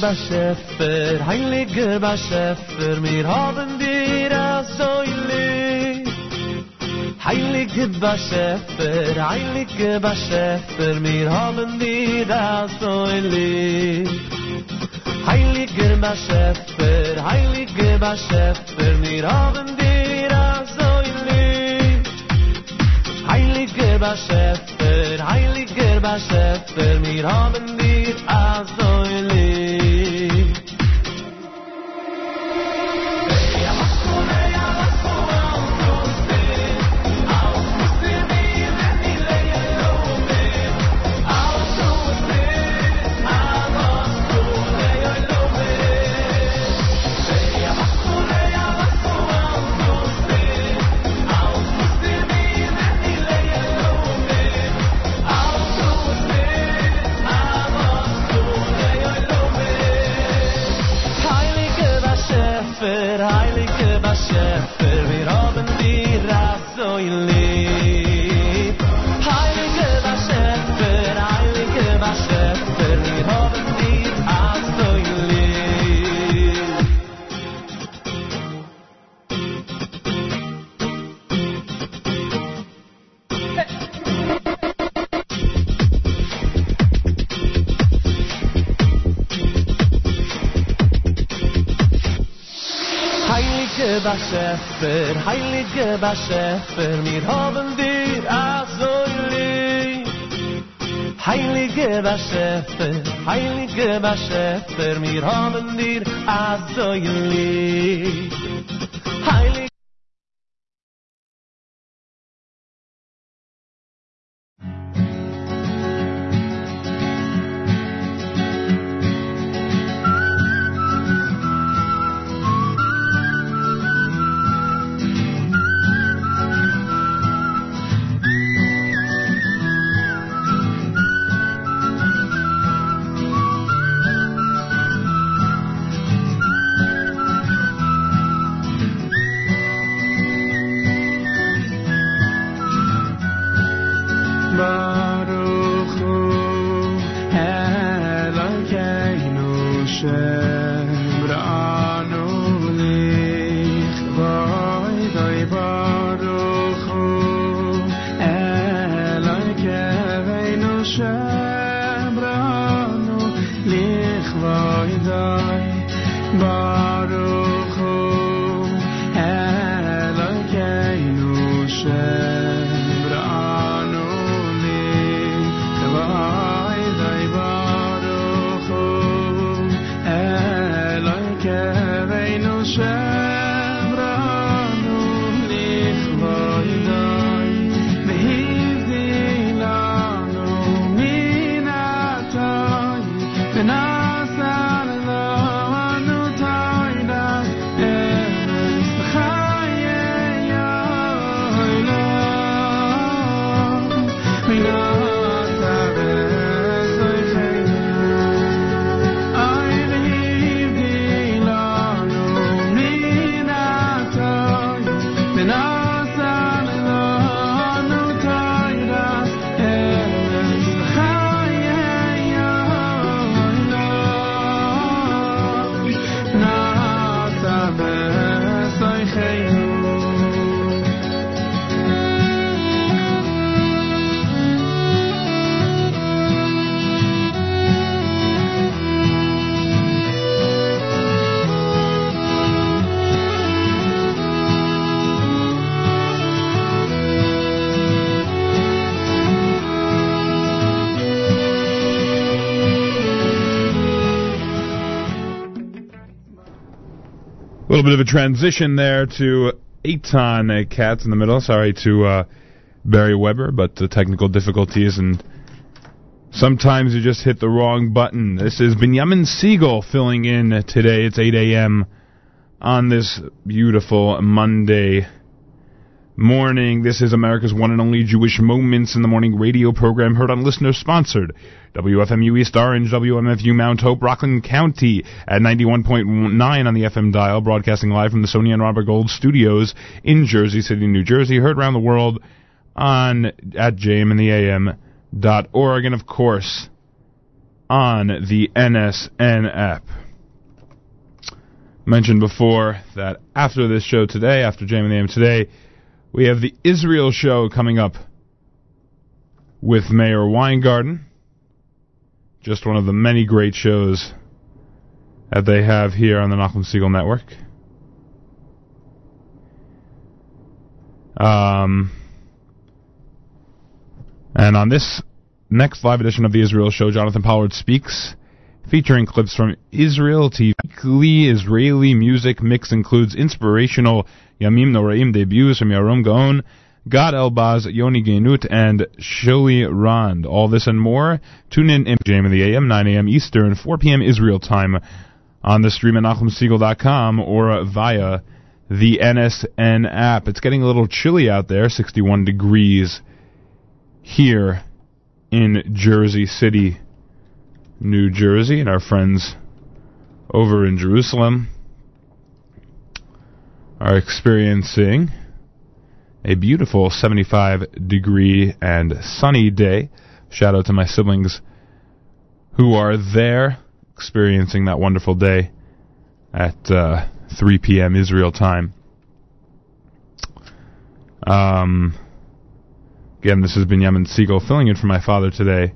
ba shefer, heilig ba shefer, mir haben dir so i Heilige Heilig ba shefer, heilig ba shefer, mir haben dir so i Heilige Heilig ba shefer, heilig ba shefer, mir haben dir so i Heilige Heilig ba shefer, heilig ba shefer, mir haben dir so i. you leave. Bashefer, heilige Bashefer, mir haben dir ach so. Heilige Bashefer, heilige Bashefer, mir haben dir ach. Heilige Bashefer, heilige mir haben dir ach so lieb. Bit of a transition there to Eitan uh, Katz in the middle. Sorry to uh, Barry Weber, but the technical difficulties and sometimes you just hit the wrong button. This is Binyamin Segal filling in today. It's 8 a.m. on this beautiful Monday morning. This is America's one and only Jewish Moments in the Morning radio program heard on listener sponsored. WFMU East Orange, WMFU Mount Hope, Rockland County at 91.9 on the FM dial, broadcasting live from the Sony and Robert Gold studios in Jersey City, New Jersey, heard around the world on at jmintheam dot org and of course on the NSN app. Mentioned before that after this show today, after in the AM today, we have the Israel show coming up with Meir Weingarten. Just one of the many great shows that they have here on the Nachum Segal Network. Um, and on this next live edition of the Israel show, Jonathan Pollard speaks, featuring clips from Israel TV. Weekly Israeli music mix includes inspirational Yamim Noraim debuts from Yehoram Gaon, Gad Elbaz, Yoni Genut, and Shuli Rand. All this and more. Tune in in JM in the AM, 9 a.m. Eastern, 4 p.m. Israel time on the stream at NachumSegal.com or via the NSN app. It's getting a little chilly out there, 61 degrees here in Jersey City, New Jersey, and our friends over in Jerusalem are experiencing a beautiful 75 degree and sunny day. Shout out to my siblings who are there experiencing that wonderful day at uh, 3 p.m. Israel time. Um, again, this has been Binyamin Segal filling in for my father today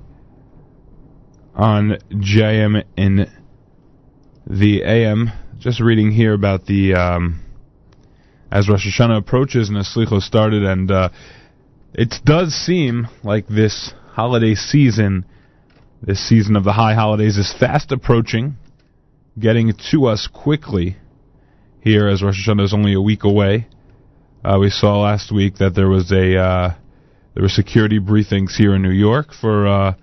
on JM in the AM. Just reading here about the um, as Rosh Hashanah approaches and as Slicho started, and uh, it does seem like this holiday season, this season of the high holidays, is fast approaching, getting to us quickly. Here, as Rosh Hashanah is only a week away, uh, we saw last week that there was a uh, there were security briefings here in New York for uh,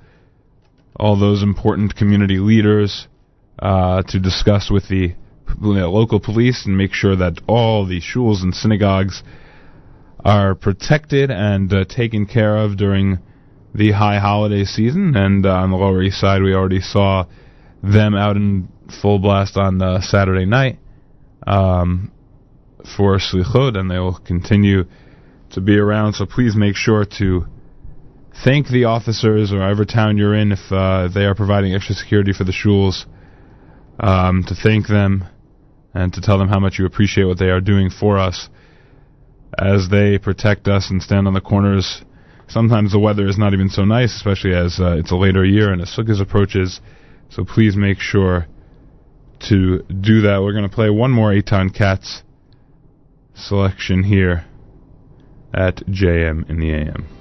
all those important community leaders uh, to discuss with the local police and make sure that all the shuls and synagogues are protected and uh, taken care of during the high holiday season. And uh, on the Lower East Side, we already saw them out in full blast on uh, Saturday night um, for Slichot, and they will continue to be around. So please make sure to thank the officers or whatever town you're in if uh, they are providing extra security for the shuls. Um, to thank them and to tell them how much you appreciate what they are doing for us as they protect us and stand on the corners. Sometimes the weather is not even so nice, especially as uh, it's a later year and as Sukkot approaches. So please make sure to do that, we're going to play one more Eitan Katz selection here at JM in the AM.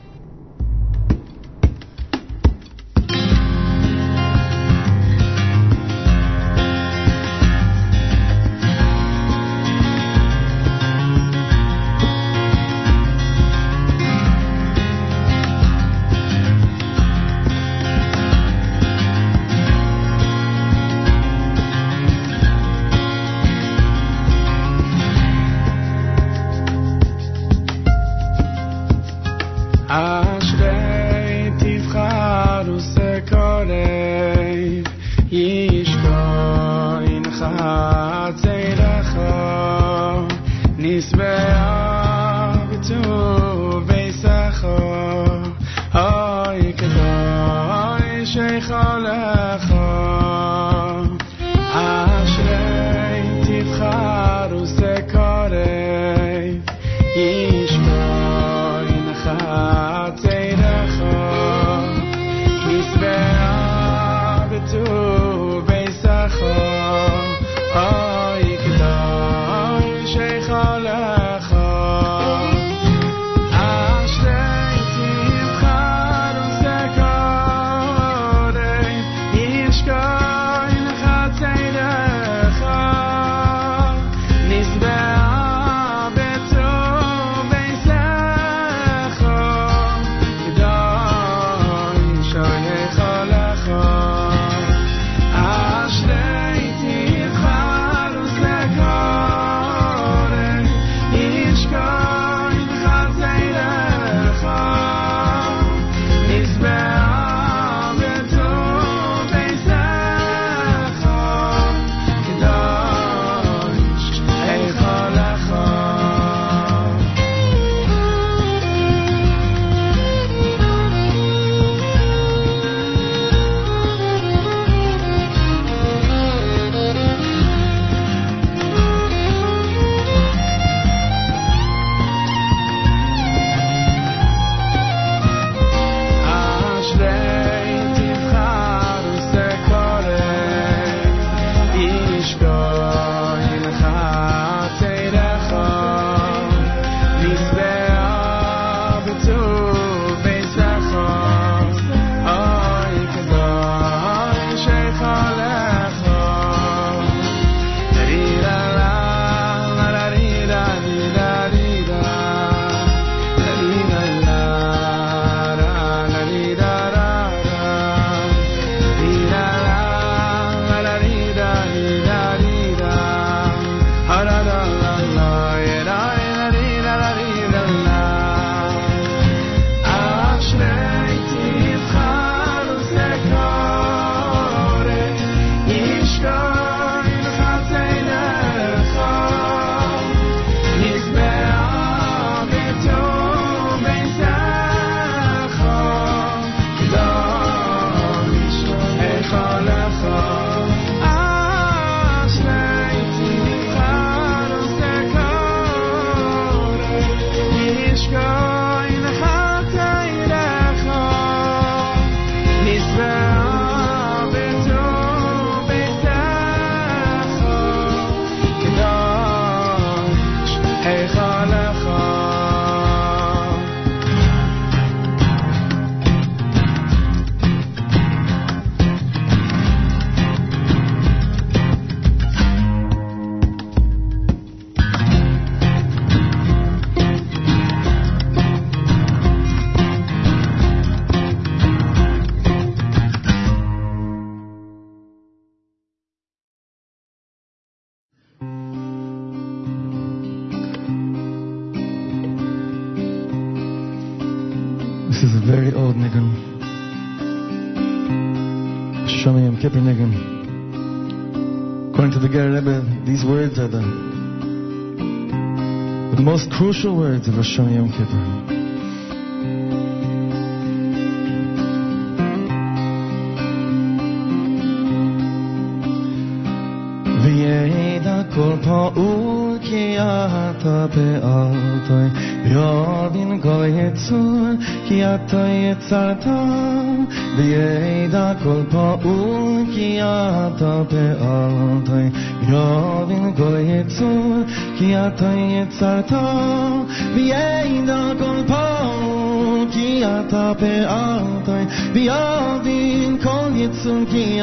devotion et en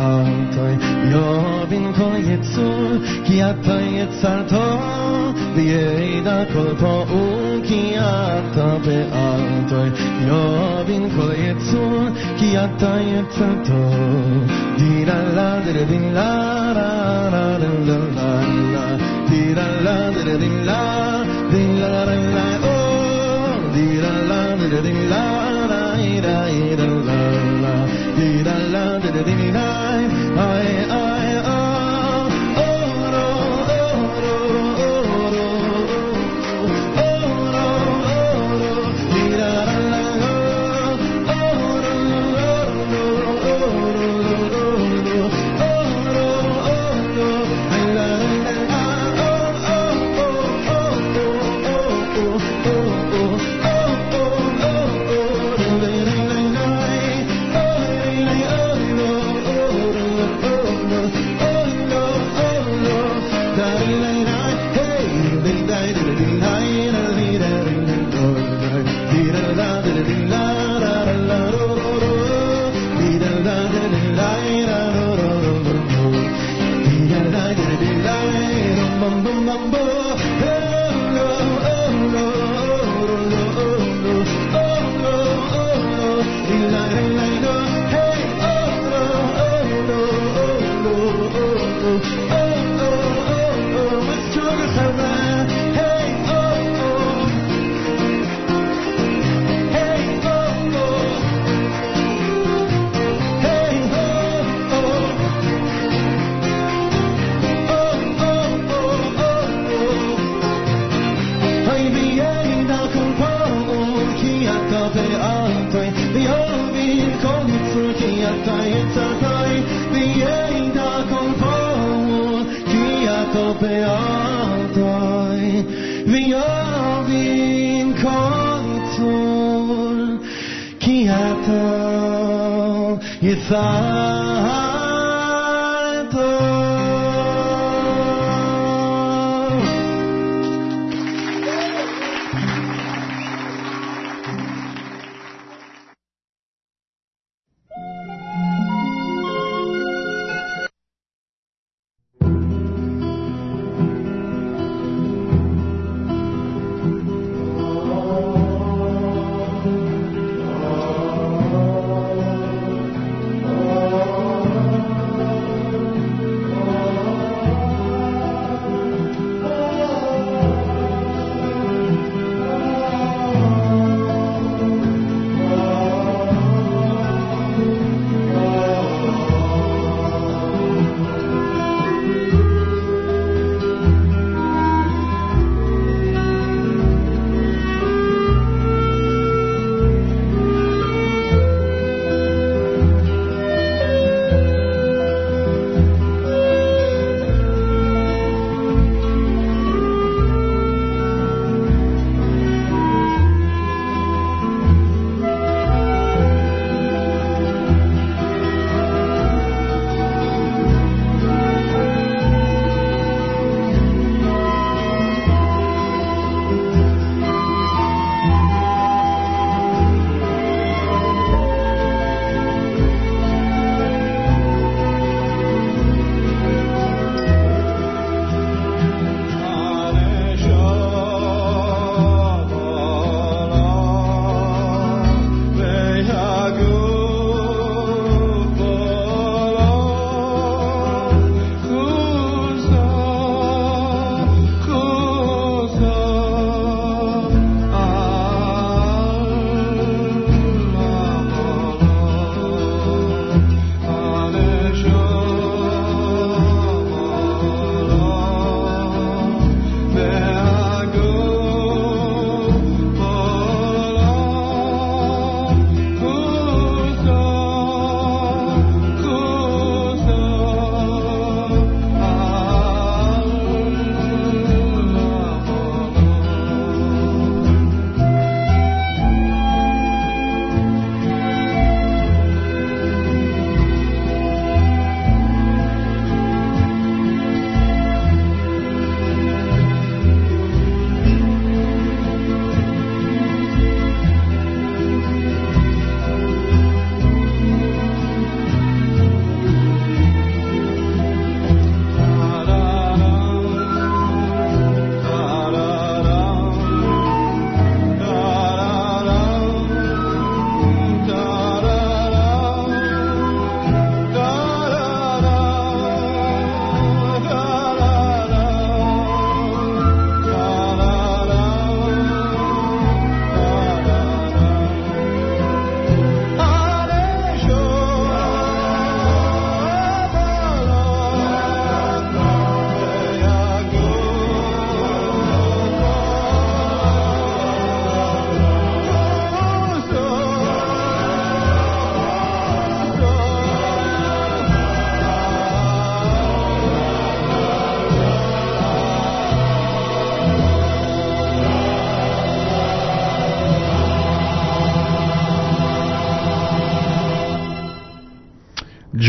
altoi Iovin con Iezu Chi atta Iezzato Dieda colpo un Chi atta pe altoi Iovin con Iezu Chi atta Iezzato Di la la de din la la la la la la la Di la la de din la Din la la la Oh Di la la de din la ira la di di di la ai ai ah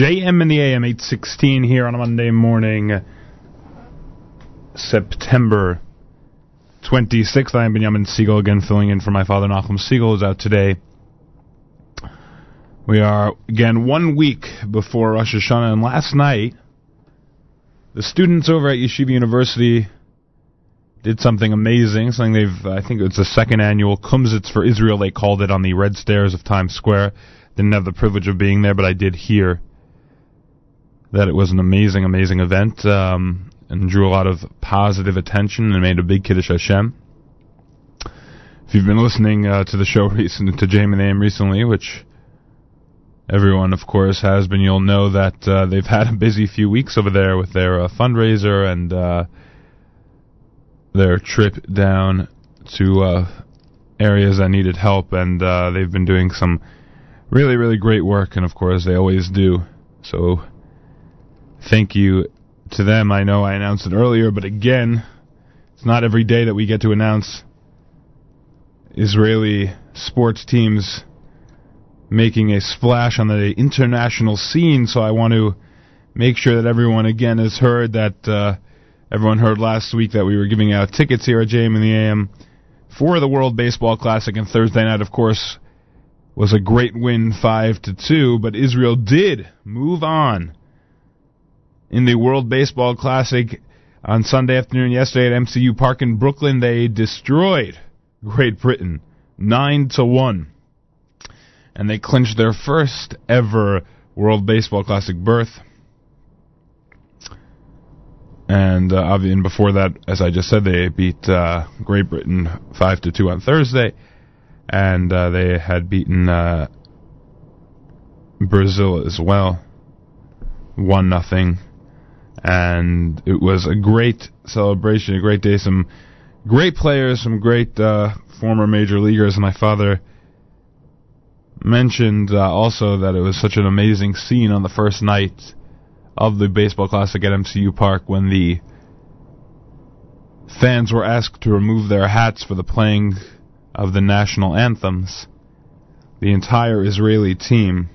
JM in the AM 816 here on a Monday morning, September 26th. I am Binyamin Segal again filling in for my father Nachum Segal who's out today. We are again one week before Rosh Hashanah and last night the students over at Yeshiva University did something amazing, something they've, I think it's the second annual Kumsitz for Israel, they called it on the red stairs of Times Square. Didn't have the privilege of being there, but I did hear that it was an amazing, amazing event, um, and drew a lot of positive attention and made a big Kiddush Hashem. If you've been listening uh, to the show recently, to Jamie and Am recently, which everyone, of course, has been, you'll know that uh, they've had a busy few weeks over there with their uh, fundraiser and uh, their trip down to uh, areas that needed help, and uh, they've been doing some really, really great work, and of course, they always do. So, thank you to them. I know I announced it earlier, but again, it's not every day that we get to announce Israeli sports teams making a splash on the international scene, so I want to make sure that everyone again has heard that uh, everyone heard last week that we were giving out tickets here at JM in the AM for the World Baseball Classic and Thursday night, of course, was a great win, five to two. But Israel did move on in the World Baseball Classic on Sunday afternoon yesterday at MCU Park in Brooklyn. They destroyed Great Britain nine to one, and they clinched their first ever World Baseball Classic berth. And, uh, and before that, as I just said, they beat uh, Great Britain five to two on Thursday, and uh, they had beaten uh, Brazil as well, one nothing, and it was a great celebration, a great day. Some great players, some great uh, former major leaguers. My father mentioned uh, also that it was such an amazing scene on the first night of the baseball classic at MCU Park when the fans were asked to remove their hats for the playing of the national anthems. The entire Israeli team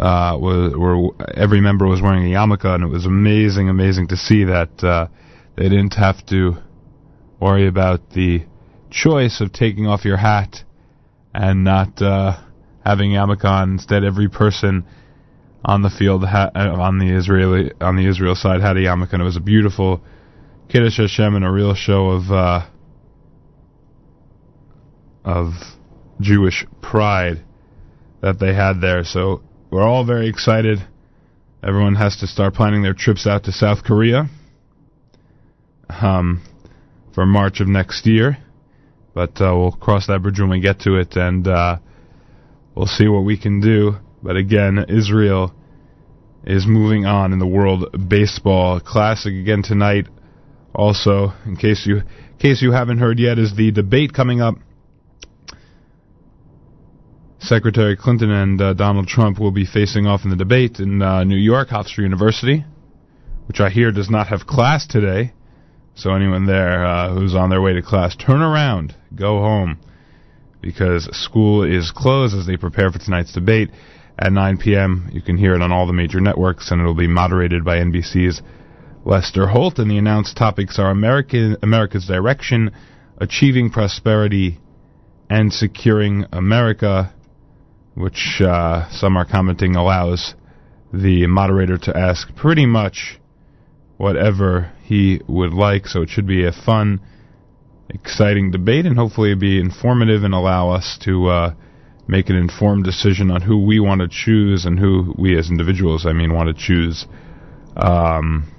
uh, was were every member was wearing a yarmulke, and it was amazing, amazing to see that uh, they didn't have to worry about the choice of taking off your hat and not uh, having yarmulke on. Instead, every person on the field ha- uh, on the Israeli on the Israel side had a yarmulke, and it was a beautiful kiddush Hashem and a real show of uh, of Jewish pride that they had there. So we're all very excited. Everyone has to start planning their trips out to South Korea um, for March of next year. But uh, we'll cross that bridge when we get to it, and uh, we'll see what we can do. But again, Israel is moving on in the World Baseball Classic again tonight. Also, in case you in case you haven't heard yet, is the debate coming up. Secretary Clinton and uh, Donald Trump will be facing off in the debate in uh, New York, Hofstra University, which I hear does not have class today. So anyone there uh, who's on their way to class, turn around, go home, because school is closed as they prepare for tonight's debate at 9 p.m. You can hear it on all the major networks, and it'll be moderated by NBC's Lester Holt. And the announced topics are American America's direction, achieving prosperity, and securing America, which uh, some are commenting allows the moderator to ask pretty much whatever he would like. So it should be a fun, exciting debate, and hopefully be informative and allow us to uh, make an informed decision on who we want to choose and who we as individuals, I mean, want to choose um,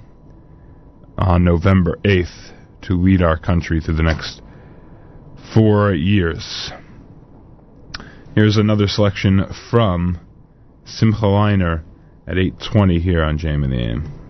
on November 8th to lead our country through the next four years. Here's another selection from Simcha Leiner at 8.20 here on JM in the AM.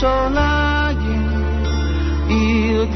so lying. Il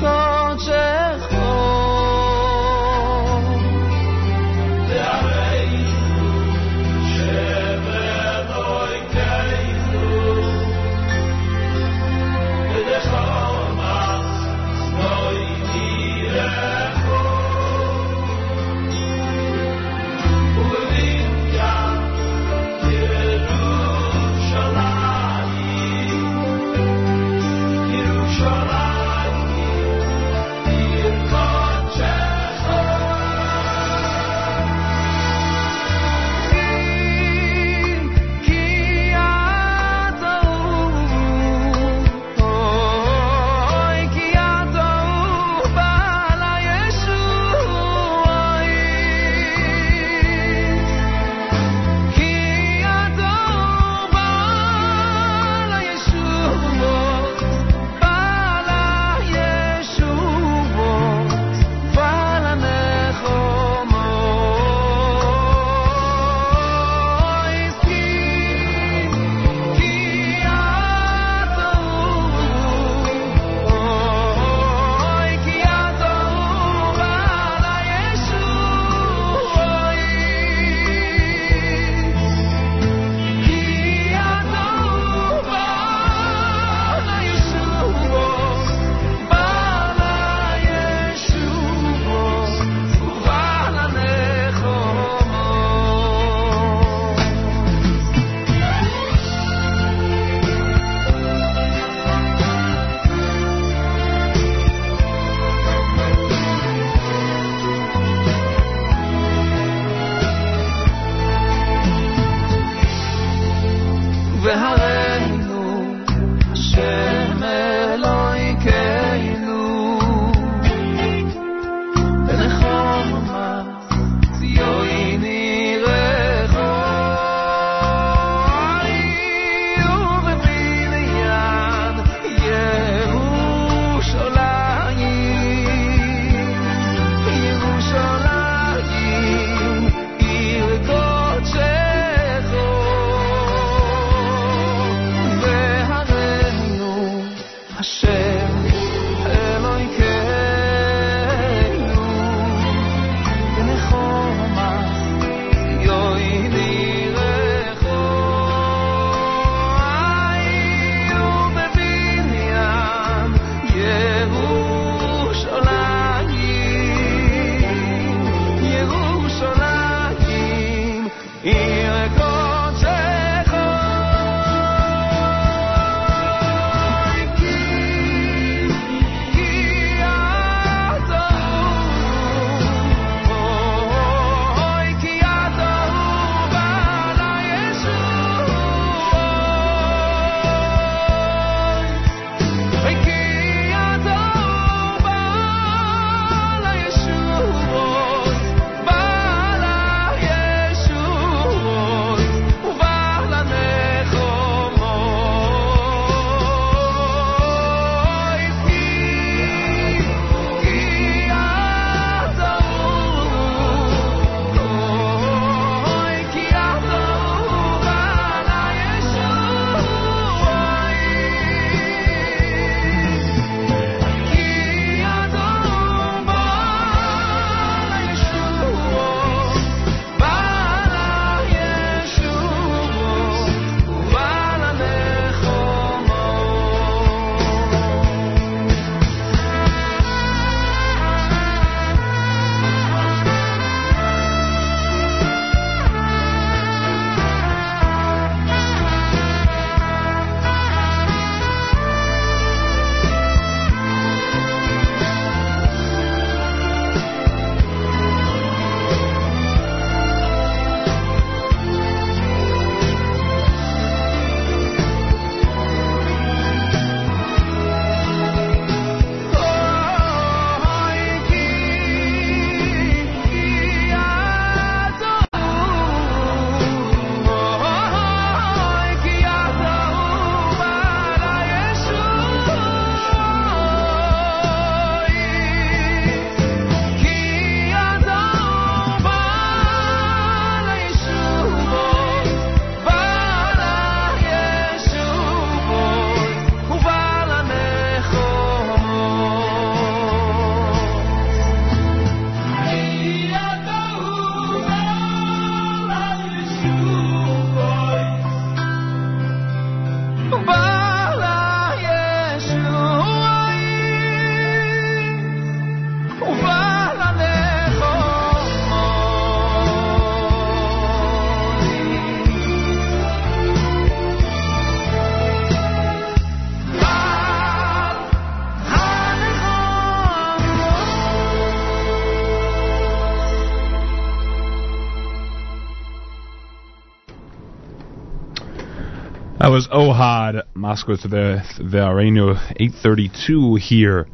was Ohad Moscow to the the Areno 832 here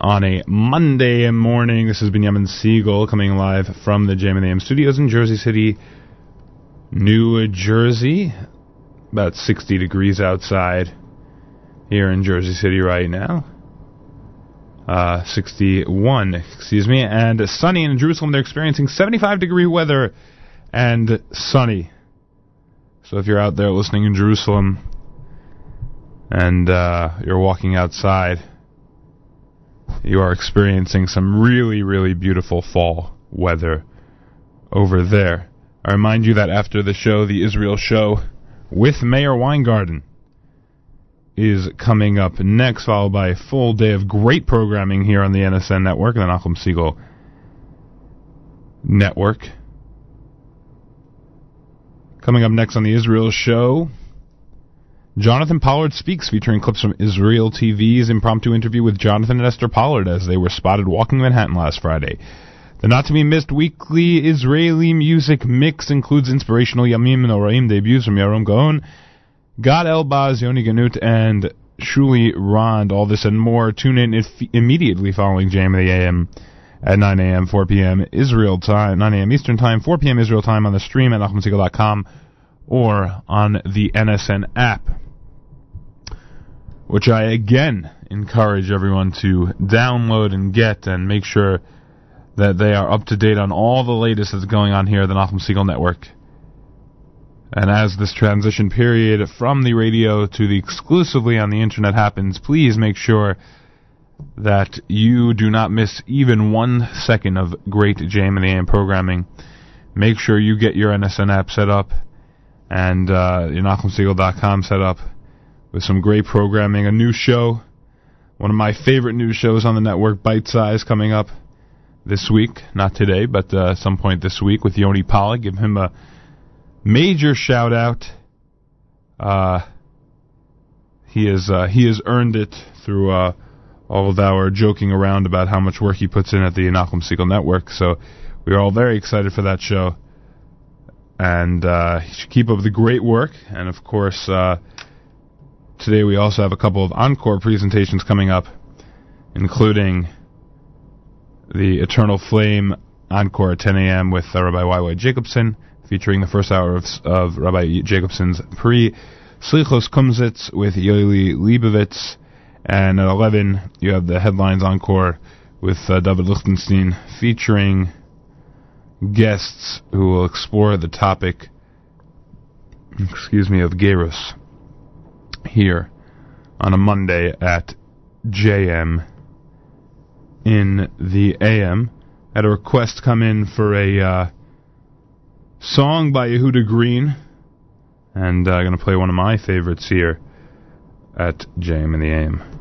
on a Monday morning. This has been Binyamin Segal coming live from the Jam and AM studios in Jersey City, New Jersey. About 60 degrees outside here in Jersey City right now. Uh, 61, excuse me, and sunny in Jerusalem. They're experiencing 75 degree weather and sunny. So if you're out there listening in Jerusalem and uh, you're walking outside, you are experiencing some really, really beautiful fall weather over there. I remind you that after the show, the Israel show with Meir Weingarten is coming up next, followed by a full day of great programming here on the NSN network and the Nachum Segal network. Coming up next on the Israel show, Jonathan Pollard speaks, featuring clips from Israel TV's impromptu interview with Jonathan and Esther Pollard as they were spotted walking Manhattan last Friday. The not to be missed weekly Israeli music mix includes inspirational Yamim Noraim debuts from Yehoram Gaon, Gad Elbaz, Yoni Ganut, and Shuli Rand. All this and more. Tune in if immediately following JM in the AM at 9 a.m., 4 p.m. Israel time, 9 a.m. Eastern time, 4 p.m. Israel time on the stream at NachumSegal.com or on the NSN app, which I again encourage everyone to download and get and make sure that they are up to date on all the latest that's going on here at the Nachum Segal Network. And as this transition period from the radio to the exclusively on the internet happens, please make sure that you do not miss even one second of great JM and AM programming. Make sure you get your NSN app set up and uh, your NachumSegal.com set up with some great programming. A new show, one of my favorite new shows on the network, Bite Size, coming up this week. Not today, but uh, some point this week with Yoni Pollock. Give him a major shout out. Uh, he is uh, he has earned it through uh, all of our joking around about how much work he puts in at the Nachum Segal Network. So we are all very excited for that show, and uh, keep up the great work. And of course, uh, today we also have a couple of encore presentations coming up, including the Eternal Flame encore at 10 a.m. with uh, Rabbi Y.Y. Jacobson, featuring the first hour of, of Rabbi Jacobson's pre Slichos Kumsitz with Yoeli Leibovitz. And at 11, you have the headlines encore with uh, David Lichtenstein featuring guests who will explore the topic, excuse me, of Gerus here on a Monday at JM in the AM. Had a request come in for a uh, song by Yehuda Green, and I'm uh, going to play one of my favorites here at JM in the AM.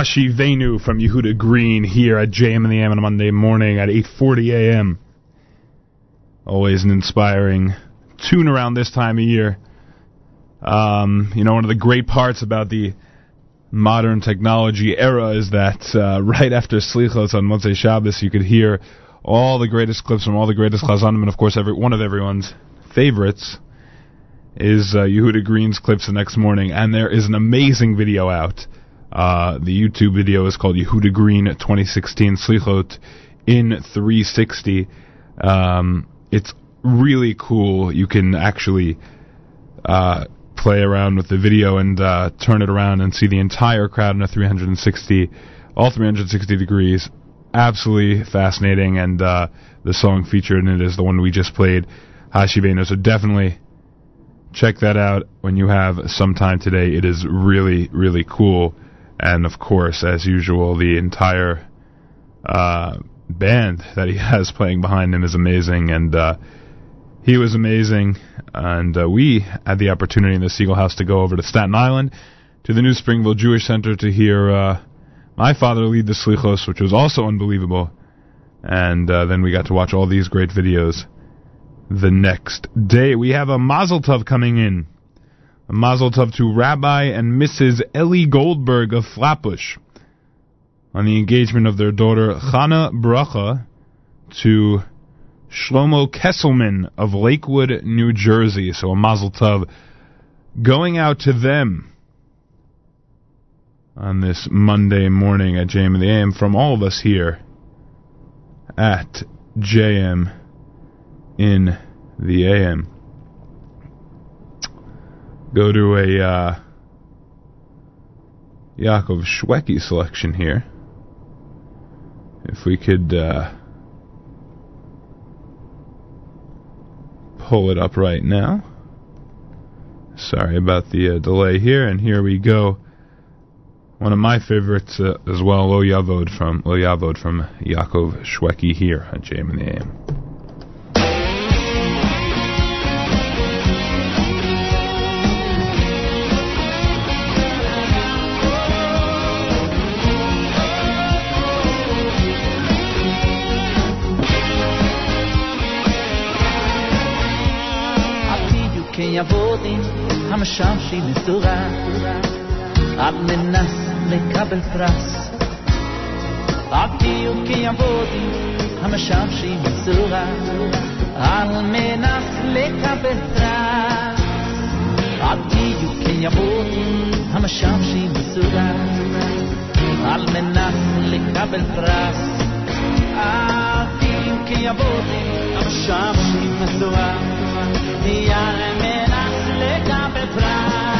Hashiveinu from Yehuda Green here at JM in the AM on a Monday morning at 8:40 a.m. Always an inspiring tune around this time of year. Um, you know, one of the great parts about the modern technology era is that uh, right after Slichos on Motzei Shabbos, you could hear all the greatest clips from all the greatest Chazanim, and of course, every one of everyone's favorites is uh, Yehuda Green's clips the next morning, and there is an amazing video out. Uh, the YouTube video is called Yehuda Green 2016 Slichot in 360. Um, it's really cool. You can actually uh, play around with the video and uh, turn it around and see the entire crowd in a 360, all 360 degrees. Absolutely fascinating, and uh, the song featured in it is the one we just played, Hashiveinu. So definitely check that out when you have some time today. It is really, really cool. And of course, as usual, the entire uh, band that he has playing behind him is amazing. And uh, he was amazing. And uh, we had the opportunity in the Segal House to go over to Staten Island to the New Springville Jewish Center to hear uh, my father lead the Slichos, which was also unbelievable. And uh, then we got to watch all these great videos the next day. We have a Mazel Tov coming in. A Mazel Tov to Rabbi and Mrs. Ellie Goldberg of Flatbush. on the engagement of their daughter Chana Bracha to Shlomo Kesselman of Lakewood, New Jersey. So a mazel tov going out to them on this Monday morning at JM in the AM from all of us here at JM in the AM. Go to a uh, Yaakov Shwekey selection here. If we could uh, pull it up right now. Sorry about the uh, delay here, and here we go. One of my favorites uh, as well, Lo Yavod from Lo Yavod from Yaakov Shwekey here at JM in the AM. עתידו כיבודים המשמשים מסורה על מנס לקבל פרס עתידו כיבודים המשמשים מסורה על מנס לקבל פרס עתידו כיבודים המשמשים מסורה על מנס לקבל פרס עתידו כיבודים המשמשים מסורה le dame praia.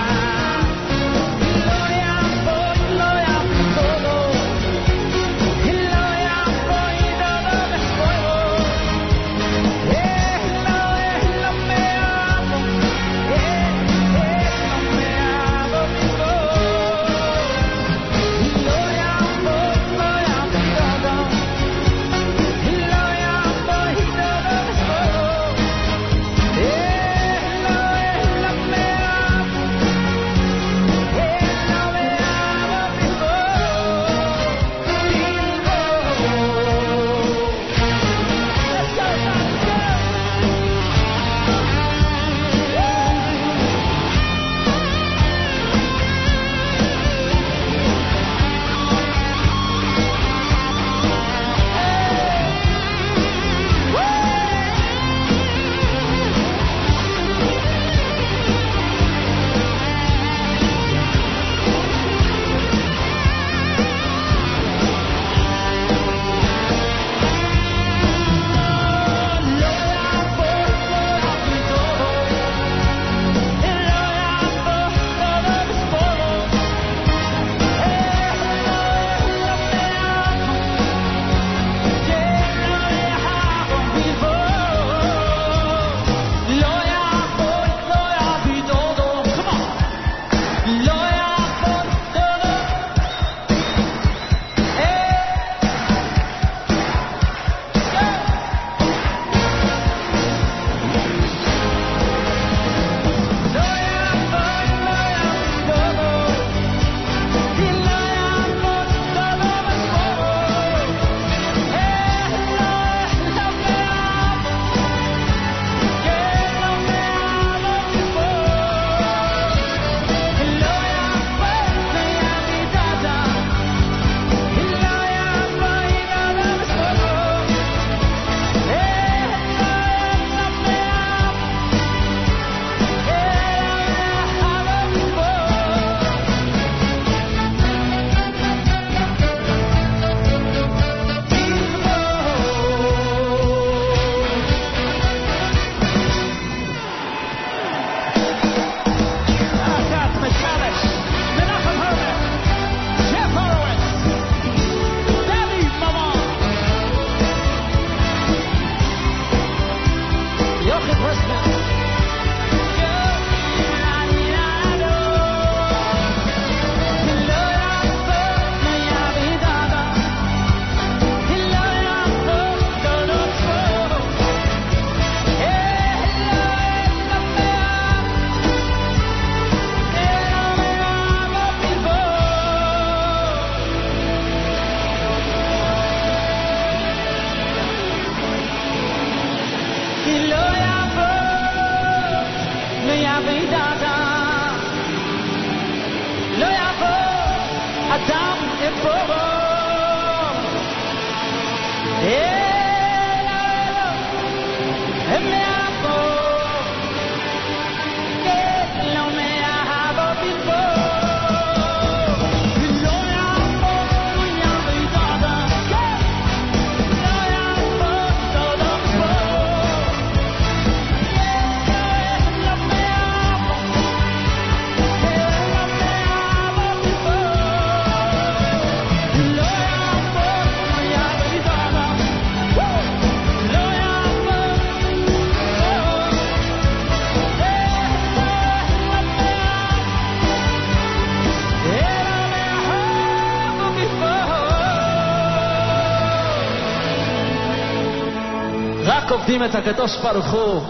רק עובדים את הקדוש ברוך הוא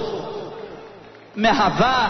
מאהבה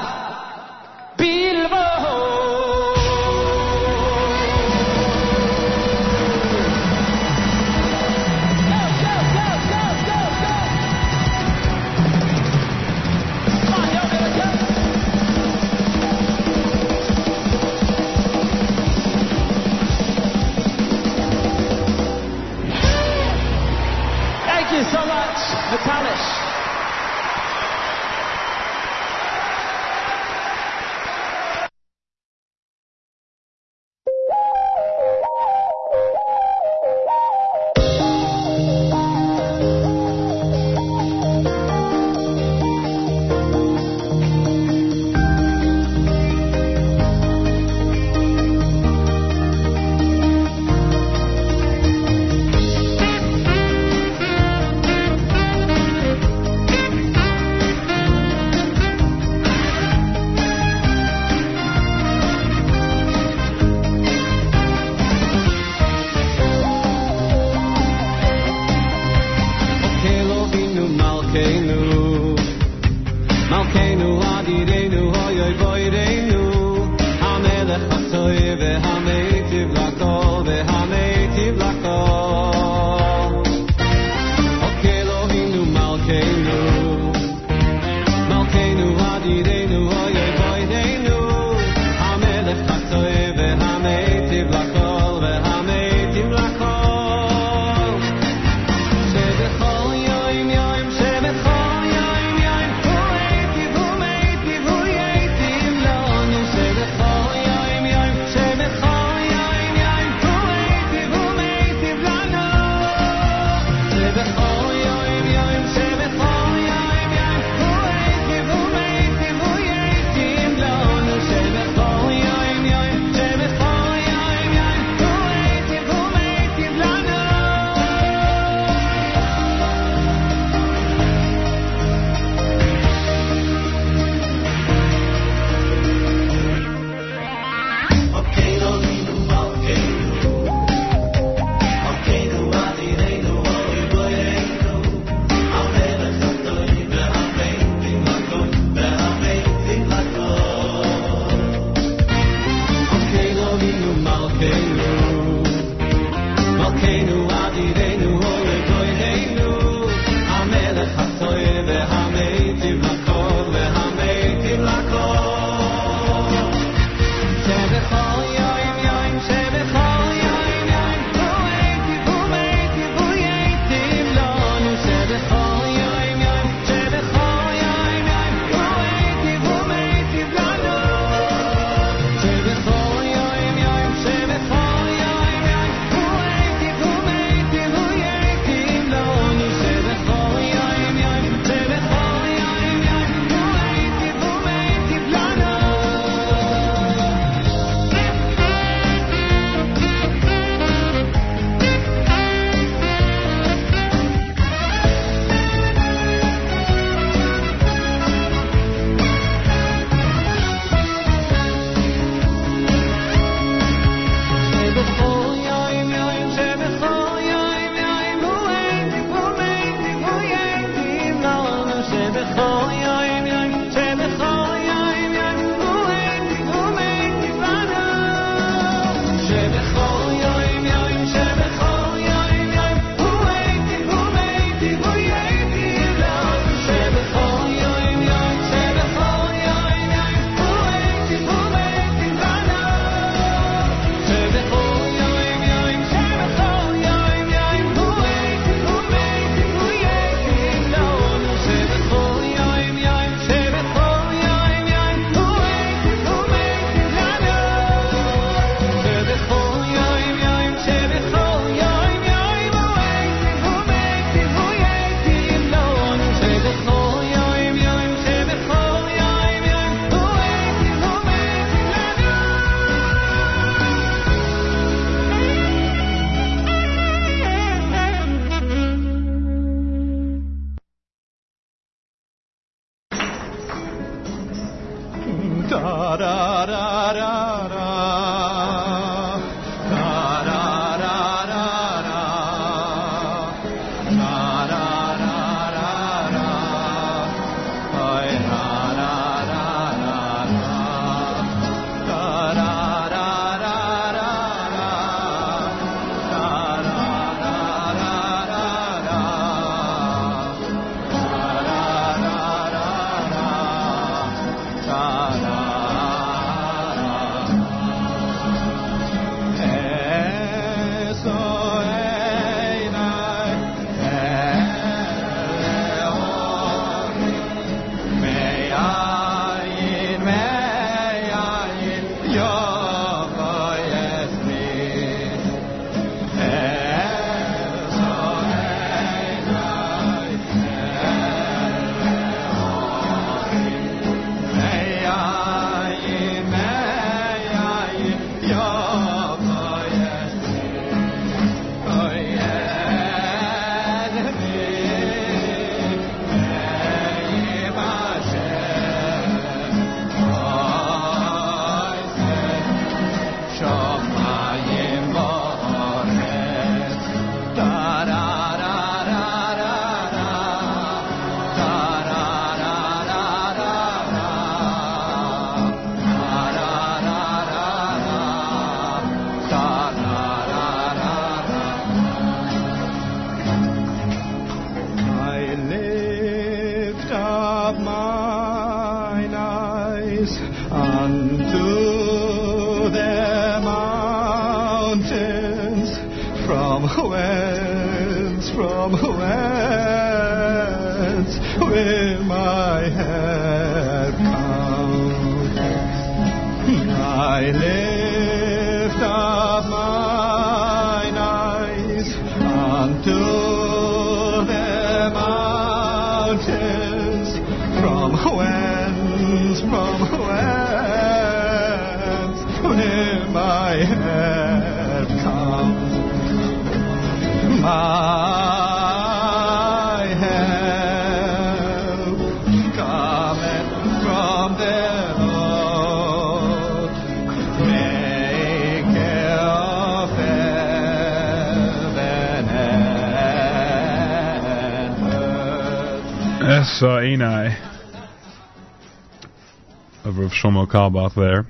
Shlomo Carlebach there.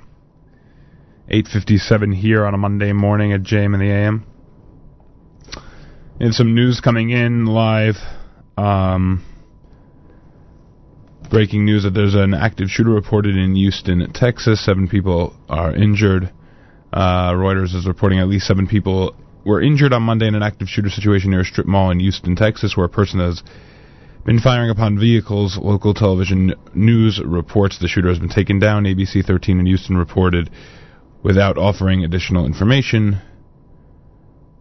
8.57 here on a Monday morning at JM in the AM. And some news coming in live. Um, breaking news that there's an active shooter reported in Houston, Texas. Seven people are injured. Uh, Reuters is reporting at least seven people were injured on Monday in an active shooter situation near a strip mall in Houston, Texas, where a person has been firing upon vehicles. Local television news reports the shooter has been taken down. ABC 13 in Houston reported without offering additional information.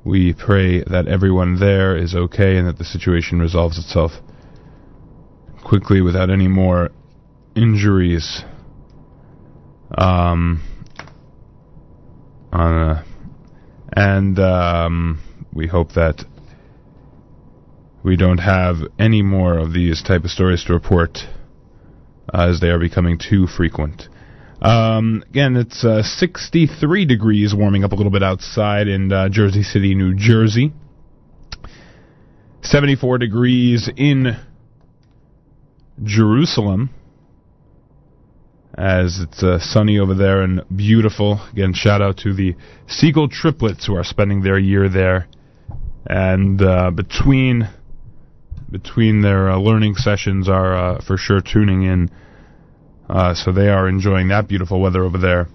We pray that everyone there is okay and that the situation resolves itself quickly without any more injuries. Um, a, and um, we hope that we don't have any more of these type of stories to report uh, as they are becoming too frequent. Um, again, it's uh, 63 degrees, warming up a little bit outside in uh, Jersey City, New Jersey. 74 degrees in Jerusalem, as it's uh, sunny over there and beautiful. Again, shout out to the Segal triplets who are spending their year there, and uh, between between their uh, learning sessions are uh, for sure tuning in. Uh, so they are enjoying that beautiful weather over there,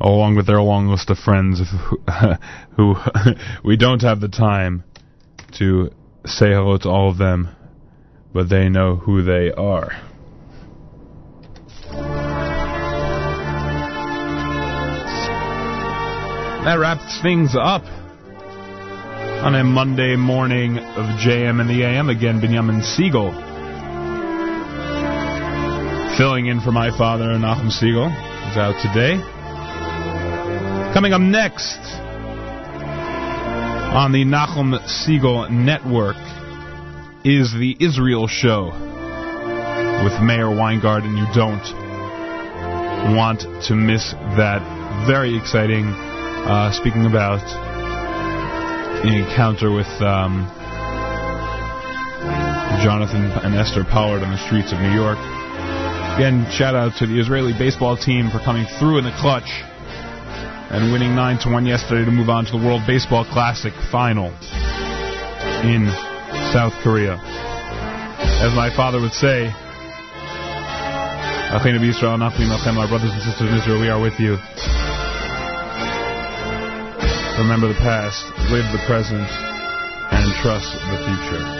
along with their long list of friends who, who we don't have the time to say hello to all of them, but they know who they are. That wraps things up on a Monday morning of JM in the AM. Again, Binyamin Segal filling in for my father, Nachum Segal, is out today. Coming up next on the Nachum Segal Network is the Israel Show with Meir Weingarten. You don't want to miss that. Very exciting. Uh, speaking about the encounter with um, Jonathan and Esther Pollard on the streets of New York. Again, shout out to the Israeli baseball team for coming through in the clutch and winning 9 to 1 yesterday to move on to the World Baseball Classic final in South Korea. As my father would say, Achinu B'Yisrael, Anachnu Imachem, our brothers and sisters in Israel, we are with you. Remember the past, live the present, and trust the future.